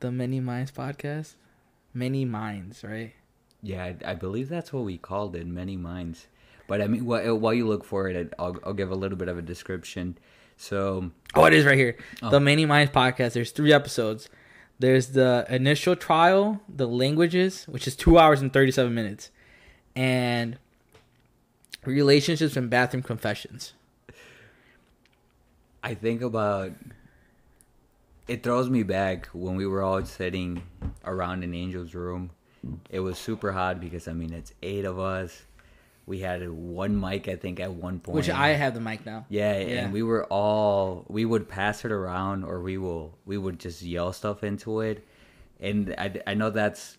The Many Minds podcast, Many Minds, right? Yeah, I, I believe that's what we called it. Many minds. But I mean, while, while you look for it, I'll, I'll give a little bit of a description. So Oh, it is right here. Oh. The Many Minds podcast. There's three episodes. There's the initial trial, the languages, which is two hours and thirty-seven minutes, and relationships and bathroom confessions. I think about it throws me back when we were all sitting around in Angel's room. It was super hot because I mean it's eight of us. We had one mic, I think, at one point. Which I have the mic now. Yeah, Yeah. and we were all we would pass it around, or we will we would just yell stuff into it, and I, I know that's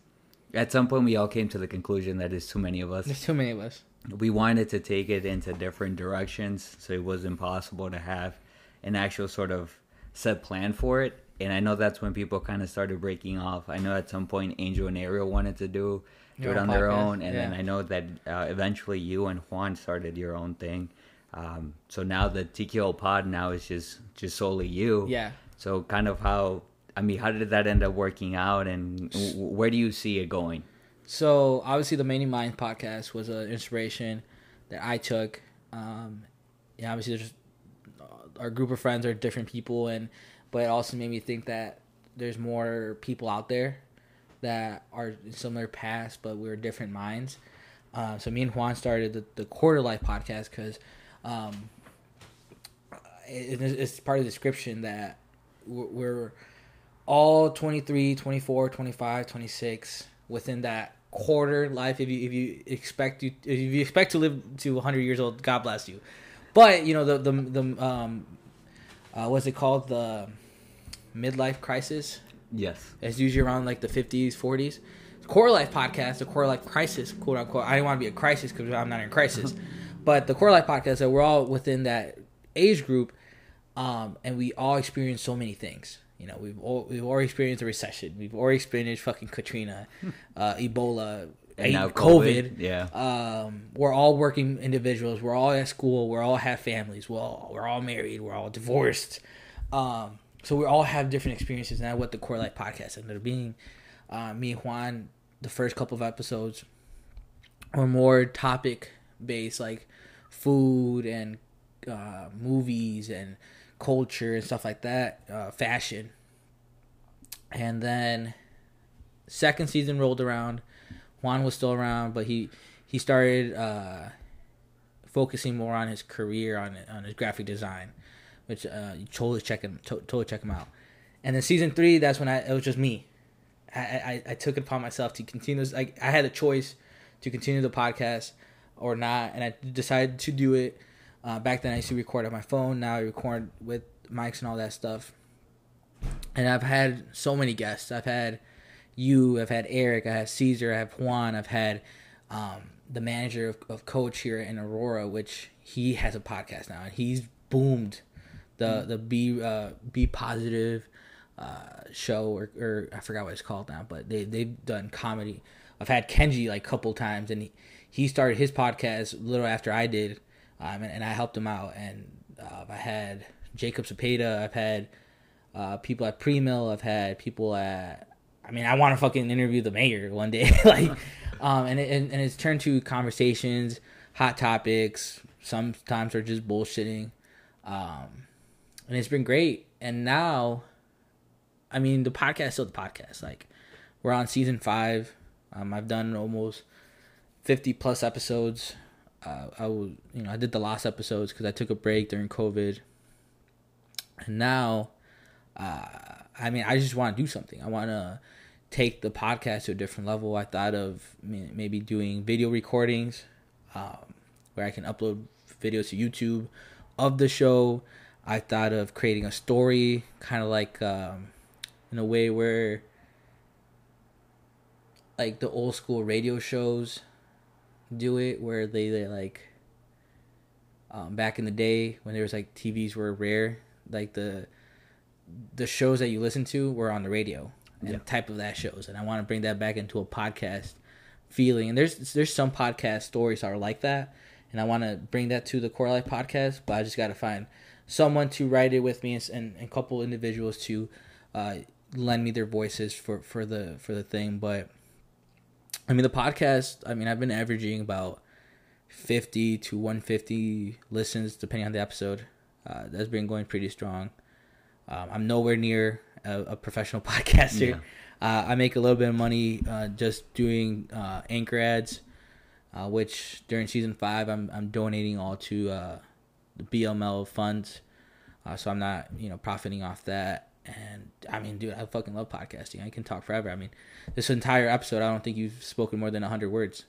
at some point we all came to the conclusion that it's too many of us. There's too many of us. We wanted to take it into different directions, so it was impossible to have an actual sort of set plan for it. And I know that's when people kind of started breaking off. I know at some point Angel and Ariel wanted to do do Your it on their podcast, own, and then. I know that uh, eventually you and Juan started your own thing. Um, so now the TKO pod now is just just solely you. Yeah. So kind of how I mean, how did that end up working out, and w- where do you see it going? So obviously, the Many Minds podcast was an inspiration that I took. Um, yeah, obviously, there's uh, our group of friends are different people, and but it also made me think that there's more people out there that are in similar paths, but we're different minds. Uh, so me and Juan started the, the Quarter Life podcast because um, it, it's part of the description that we're, we're all 23 24 25 26 within that quarter life. If you if you expect you if you expect to live to 100 years old god bless you. But you know the the, the um uh, what's it called? The midlife crisis Yes. it's usually around like the 50s 40s core life podcast the core life crisis quote unquote i didn't want to be a crisis because i'm not in crisis but the core life podcast that we're all within that age group um, and we all experience so many things you know we've all we've already experienced a recession we've already experienced fucking katrina uh, ebola And now COVID. COVID, yeah. Um, we're all working individuals. We're all at school. We're all have families. We're all, we're all married. We're all divorced. Um, so we all have different experiences, and that's what the Core Life podcast ended up being. Uh, me and Juan, the first couple of episodes were more topic based, like food and uh, movies and culture and stuff like that, uh, fashion. And then second season rolled around. Juan was still around, but he he started uh, focusing more on his career on on his graphic design, which uh, you totally check him to, totally check him out. And then season three, that's when I it was just me. I, I, I took it upon myself to continue. Like I had a choice to continue the podcast or not, and I decided to do it. Uh, back then, I used to record on my phone. Now I record with mics and all that stuff. And I've had so many guests. I've had you, I've had Eric, I have Caesar, I have Juan, I've had um, the manager of, of Coach here in Aurora, which he has a podcast now, and he's boomed the the be uh, be positive uh, show or, or I forgot what it's called now, but they they've done comedy. I've had Kenji like a couple times, and he, he started his podcast a little after I did, um, and, and I helped him out. And uh, I had Jacob Cepeda, I've had uh, people at Pre Mill, I've had people at. I mean, I want to fucking interview the mayor one day, like, um, and, it, and and it's turned to conversations, hot topics. Sometimes are just bullshitting, um, and it's been great. And now, I mean, the podcast still the podcast. Like, we're on season five. Um, I've done almost fifty plus episodes. Uh, I was, you know, I did the last episodes because I took a break during COVID, and now, uh, I mean, I just want to do something. I want to take the podcast to a different level. I thought of maybe doing video recordings, um, where I can upload videos to YouTube of the show. I thought of creating a story, kind of like um, in a way where, like the old school radio shows, do it where they, they like. Um, back in the day when there was like TVs were rare, like the the shows that you listen to were on the radio and Yeah. type of that shows, and I want to bring that back into a podcast feeling. And there's there's some podcast stories that are like that, and I want to bring that to the Core Life podcast. But I just got to find someone to write it with me and, and, and a couple individuals to uh, lend me their voices for for the for the thing. But I mean, the podcast. I mean, I've been averaging about fifty to one fifty listens depending on the episode. Uh, that's been going pretty strong. Um, I'm nowhere near a, a professional podcaster. Yeah. Uh, I make a little bit of money uh, just doing uh, anchor ads, uh, which during season five I'm I'm donating all to uh, the BLML funds, uh, so I'm not you know profiting off that. And I mean, dude, I fucking love podcasting. I can talk forever. I mean, this entire episode, I don't think you've spoken more than hundred words.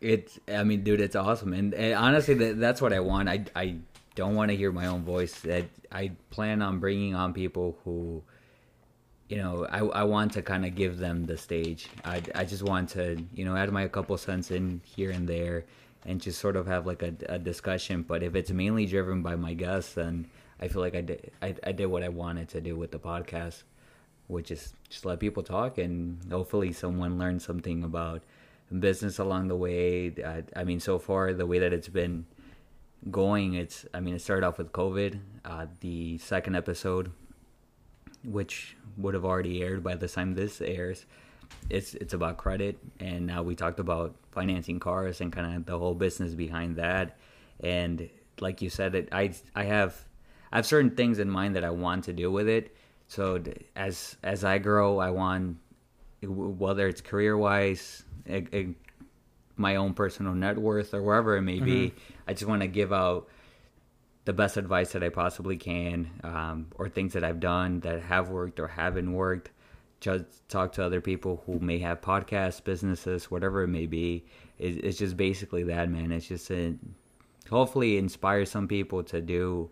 It's, I mean, dude, it's awesome, and, and honestly, that, that's what I want. I, I don't want to hear my own voice. That I plan on bringing on people who, you know, I, I want to kind of give them the stage. I, I just want to, you know, add my couple cents in here and there, and just sort of have like a, a discussion. But if it's mainly driven by my guests, then I feel like I did, I, I did what I wanted to do with the podcast, which is just let people talk, and hopefully someone learns something about business along the way. I, I mean, so far the way that it's been going, it's I mean, it started off with COVID. Uh, the second episode, which would have already aired by the time this airs, it's it's about credit, and now we talked about financing cars and kind of the whole business behind that. And like you said, it I I have I have certain things in mind that I want to do with it. So as as I grow, I want whether it's career wise, my own personal net worth, or wherever it may be. I just want to give out the best advice that I possibly can, um, or things that I've done that have worked or haven't worked, just talk to other people who may have podcasts, businesses, whatever it may be. It's, it's just basically that, man. It's just a, hopefully inspire some people to do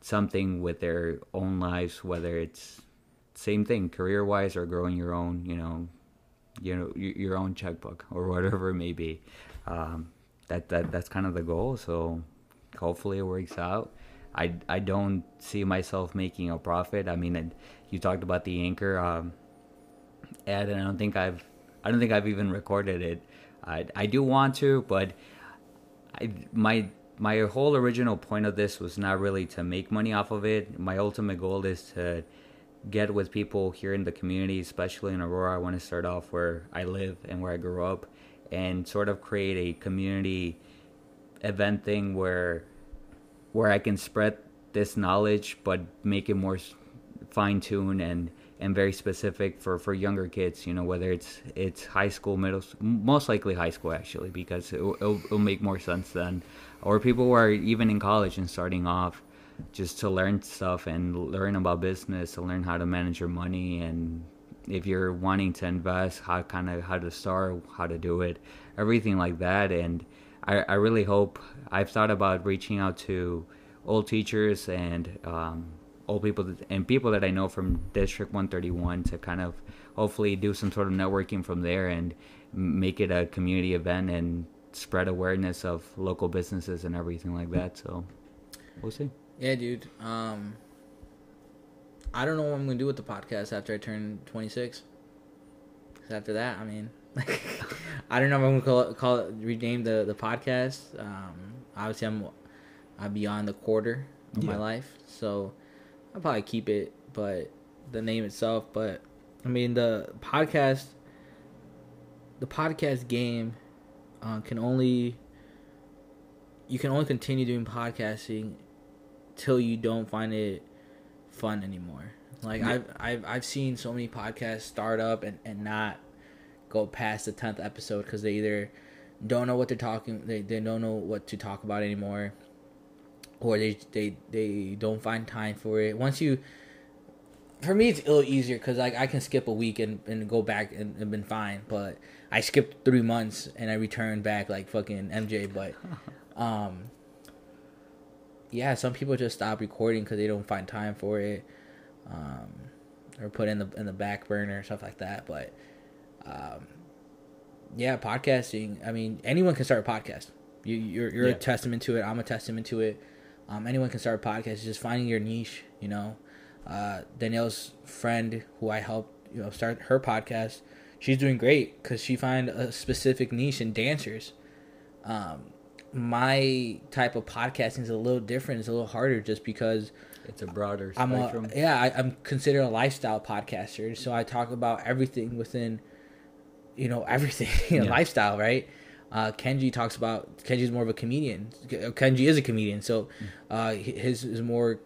something with their own lives, whether it's same thing career wise or growing your own, you know, you know your own checkbook or whatever it may be. Um, that that that's kind of the goal. So hopefully it works out. I I don't see myself making a profit. I mean, you talked about the anchor um, ad, and I don't think I've I don't think I've even recorded it. I I do want to, but I my my whole original point of this was not really to make money off of it. My ultimate goal is to get with people here in the community, especially in Aurora. I want to start off where I live and where I grew up and sort of create a community event thing where where I can spread this knowledge but make it more fine tuned and and very specific for for younger kids you know whether it's it's high school middle most likely high school actually because it, will it'll make more sense then. Or people who are even in college and starting off just to learn stuff and learn about business to learn how to manage your money. And if you're wanting to invest how kind of how to start how to do it everything like that. And I, I really hope i've thought about reaching out to old teachers and um, old people that, and people that i know from district 131 to kind of hopefully do some sort of networking from there and make it a community event and spread awareness of local businesses and everything like that so we'll see yeah dude um I don't know what I'm gonna do with the podcast after I turn 26. After that, I mean, like, I don't know if I'm gonna call it, call it rename the the podcast. Um, obviously, I'm I'm beyond the quarter of yeah. my life, so I'll probably keep it, but the name itself. But I mean, the podcast, the podcast game, uh, can only you can only continue doing podcasting till you don't find it fun anymore. Like yeah. I've I've I've seen so many podcasts start up and, and not go past the tenth episode because they either don't know what they're talking they, they don't know what to talk about anymore or they they they don't find time for it once you for me it's a little easier because like i can skip a week and, and go back and, and been fine but i skipped three months and i returned back like fucking mj but um yeah, some people just stop recording because they don't find time for it, um, or put in the in the back burner stuff like that. But um, yeah, podcasting. I mean, anyone can start a podcast. You you're you're yeah. a testament to it. I'm a testament to it. Um, anyone can start a podcast. It's just finding your niche. You know, uh, Danielle's friend who I helped you know start her podcast. She's doing great because she find a specific niche in dancers. Um, my type of podcasting is a little different. It's a little harder just because it's a broader spectrum. I'm a, yeah, I, am considered a lifestyle podcaster, so I talk about everything within, you know, everything, yeah. lifestyle, right? Uh, Kenji talks about Kenji's more of a comedian. Kenji is a comedian, so uh, his is more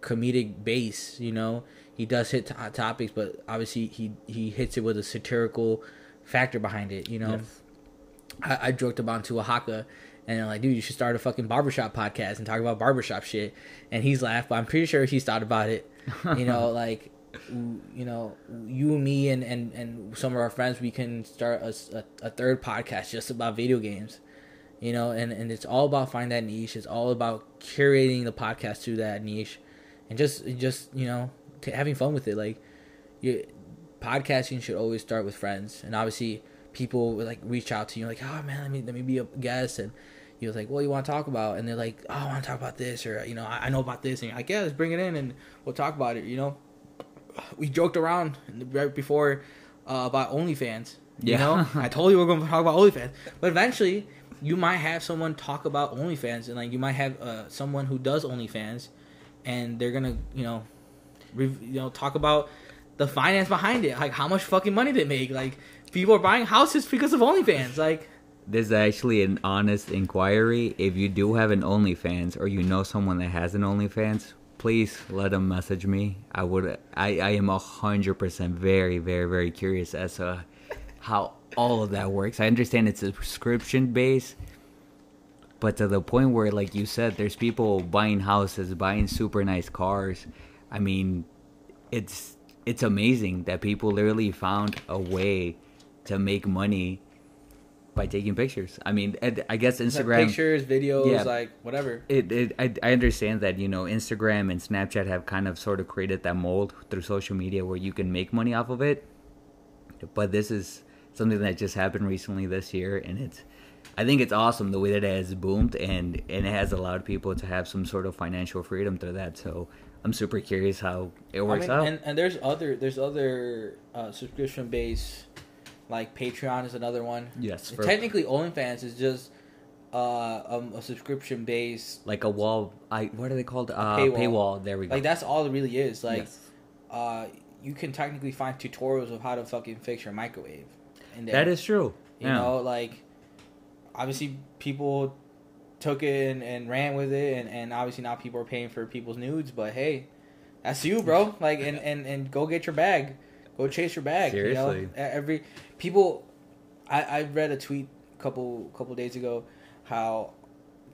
comedic base. You know, he does hit t- topics, but obviously he he hits it with a satirical factor behind it. You know, yes. I, I joked about to Oaxaca and they're like, dude, you should start a fucking barbershop podcast and talk about barbershop shit. And he's laughed, but I'm pretty sure he's thought about it. you know, like, you know, you and me and, and, and some of our friends, we can start a, a, a third podcast just about video games. You know, and, and it's all about finding that niche. It's all about curating the podcast to that niche, and just just you know t- having fun with it. Like, you podcasting should always start with friends, and obviously people like reach out to you like, oh man, let me let me be a guest, and he was like, "What do you want to talk about?" And they're like, "Oh, I want to talk about this," or you know, I, I know about this, and you're like, "Yeah, let's bring it in and we'll talk about it." You know, we joked around right before uh, about OnlyFans. You yeah. know, I told you we are going to talk about OnlyFans, but eventually you might have someone talk about OnlyFans, and like you might have uh, someone who does OnlyFans, and they're gonna you know, re- you know, talk about the finance behind it, like how much fucking money they make. Like people are buying houses because of OnlyFans, like this is actually an honest inquiry. If you do have an OnlyFans or you know someone that has an OnlyFans, please let them message me. I would. I I am hundred percent very very very curious as to how all of that works. I understand it's a subscription base, but to the point where, like you said, there's people buying houses, buying super nice cars. I mean, it's it's amazing that people literally found a way to make money by taking pictures. I mean, I guess It's like Instagram. pictures, videos, Yeah. like whatever. It, it I, I understand that you know Instagram and Snapchat have kind of sort of created that mold through social media where you can make money off of it, but this is something that just happened recently this year, and it's I think it's awesome the way that it has boomed and and it has allowed people to have some sort of financial freedom through that. So I'm super curious how it I works mean, out. and, and there's other there's other uh, subscription based, like Patreon is another one. yes, for Technically, OnlyFans is just uh, um, a subscription based. like a wall. I what are they called? Uh, paywall. paywall. There we go. Like that's all it really is. Like, Yes. uh, you can technically find tutorials of how to fucking fix your microwave. That is true. You yeah. know, like obviously people took it and, and ran with it and, and obviously now people are paying for people's nudes, but hey, that's you, bro. Like and, and, and go get your bag. Go chase your bag. You Seriously. know? E- Every people I, I read a tweet a couple couple days ago how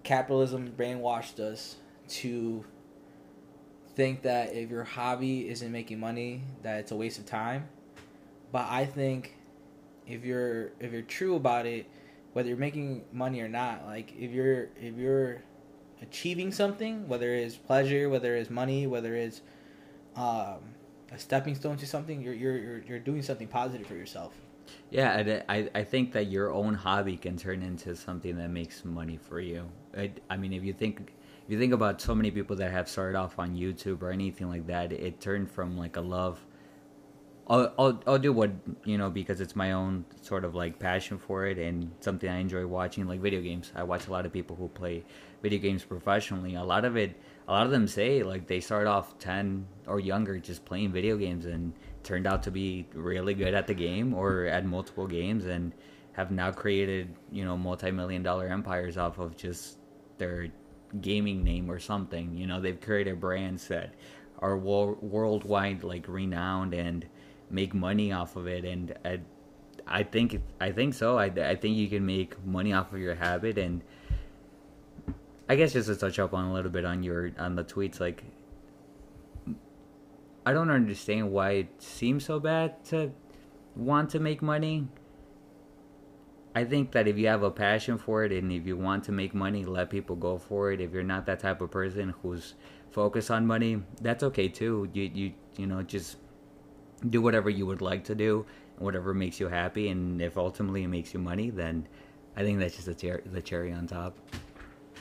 capitalism brainwashed us to think that if your hobby isn't making money that it's a waste of time. But I think if you're if you're true about it, whether you're making money or not, like if you're if you're achieving something, whether it's pleasure, whether it's money, whether it's um, a stepping stone to something, you're you're you're, you're doing something positive for yourself. Yeah, I, I think that your own hobby can turn into something that makes money for you. I, I mean, if you think if you think about so many people that have started off on YouTube or anything like that, it turned from like a love. I'll, I'll, I'll do what you know because it's my own sort of like passion for it and something I enjoy watching like video games. I watch a lot of people who play video games professionally. A lot of it, a lot of them say like they start off ten or younger just playing video games and turned out to be really good at the game or at multiple games and have now created you know multi-million dollar empires off of just their gaming name or something. You know they've created brands that are wor- worldwide like renowned and make money off of it. And I, I think I think so. I, I think you can make money off of your habit. And I guess just to touch up on a little bit on your on the tweets like I don't understand why it seems so bad to want to make money. I think that if you have a passion for it and if you want to make money, let people go for it. If you're not that type of person who's focused on money, that's okay too. You you you know just do whatever you would like to do, whatever makes you happy, and if ultimately it makes you money, then I think that's just the the cherry on top.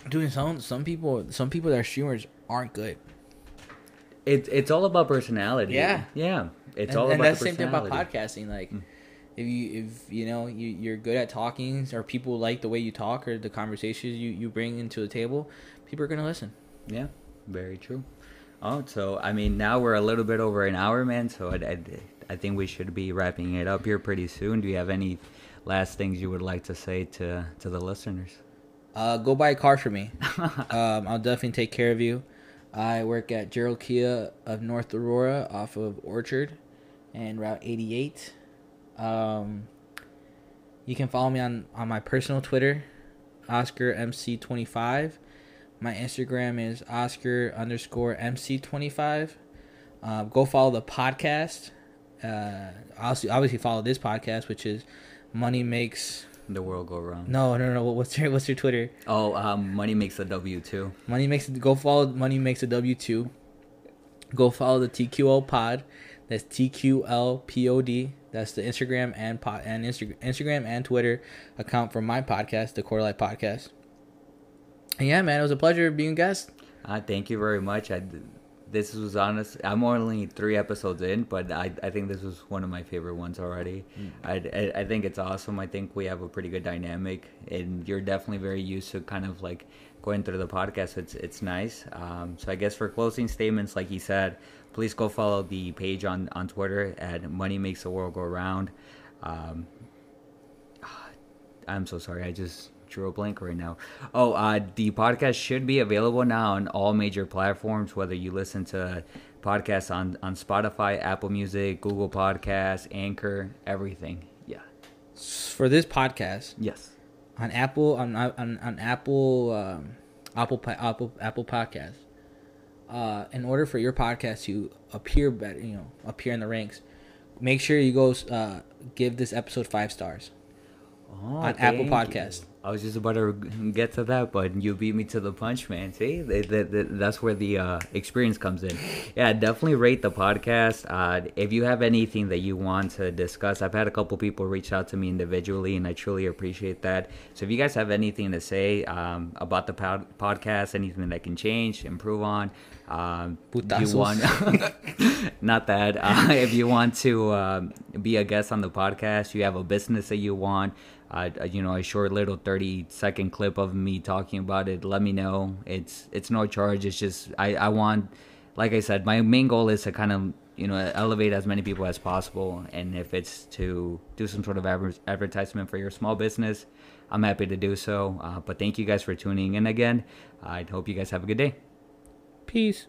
Doing some some people some people that are streamers aren't good. It's it's all about personality. Yeah. yeah. It's and, all and about that's the the same thing about podcasting. Like, Mm. if you if you know you you're good at talking, or people like the way you talk, or the conversations you you bring into the table, people are gonna listen. Yeah, very true. Oh, so I mean, now we're a little bit over an hour, man. So I, I, I think we should be wrapping it up here pretty soon. Do you have any last things you would like to say to to the listeners? Uh, go buy a car for me. um, I'll definitely take care of you. I work at Gerald Kia of North Aurora off of Orchard and Route 88. Um, you can follow me on, on my personal Twitter, Oscar MC25. My Instagram is Oscar underscore MC25. Um, go follow the podcast. Uh, also, obviously follow this podcast, which is Money Makes. The world go round. No, no, no. What's your What's your Twitter? Oh, um, money makes the W too. Money makes go follow Money makes a W two. Go follow the TQL pod. That's TQL POD. That's the Instagram and pod and Instagram Instagram and Twitter account for my podcast, the Quarter Life Podcast. And yeah, man, it was a pleasure being a guest. Uh, thank you very much. I, this was honest. I'm only three episodes in, but I, I think this was one of my favorite ones already. I, I, I think it's awesome. I think we have a pretty good dynamic, and you're definitely very used to kind of like going through the podcast. It's it's nice. Um, so I guess for closing statements, like he said, please go follow the page on on Twitter at Money Makes the World Go Round. Um, I'm so sorry. I just drew a blank right now. Oh, uh, the podcast should be available now on all major platforms, whether you listen to podcasts on, on Spotify, Apple Music, Google Podcasts, Anchor, everything. Yeah. For this podcast Yes. on Apple on on, on Apple um, Apple Apple Apple Podcast. uh, in order for your podcast to appear better, you know, appear in the ranks, make sure you go uh, give this episode five stars Oh, on Apple Podcast. you. I was just about to get to that, but you beat me to the punch, man. See, Th- th- th- that's where the uh, experience comes in. Yeah, definitely rate the podcast. Uh, if you have anything that you want to discuss, I've had a couple people reach out to me individually, and I truly appreciate that. So if you guys have anything to say um, about the pod- podcast, anything that I can change, improve on, um, you want not that uh, if you want to um, be a guest on the podcast you have a business that you want uh, you know a short little 30 second clip of me talking about it let me know. It's it's no charge. It's just i i want like i said my main goal is to kind of you know elevate as many people as possible. And if it's to do some sort of adver- advertisement for your small business i'm happy to do so. Uh, but thank you guys for tuning in again. I hope you guys have a good day. Peace.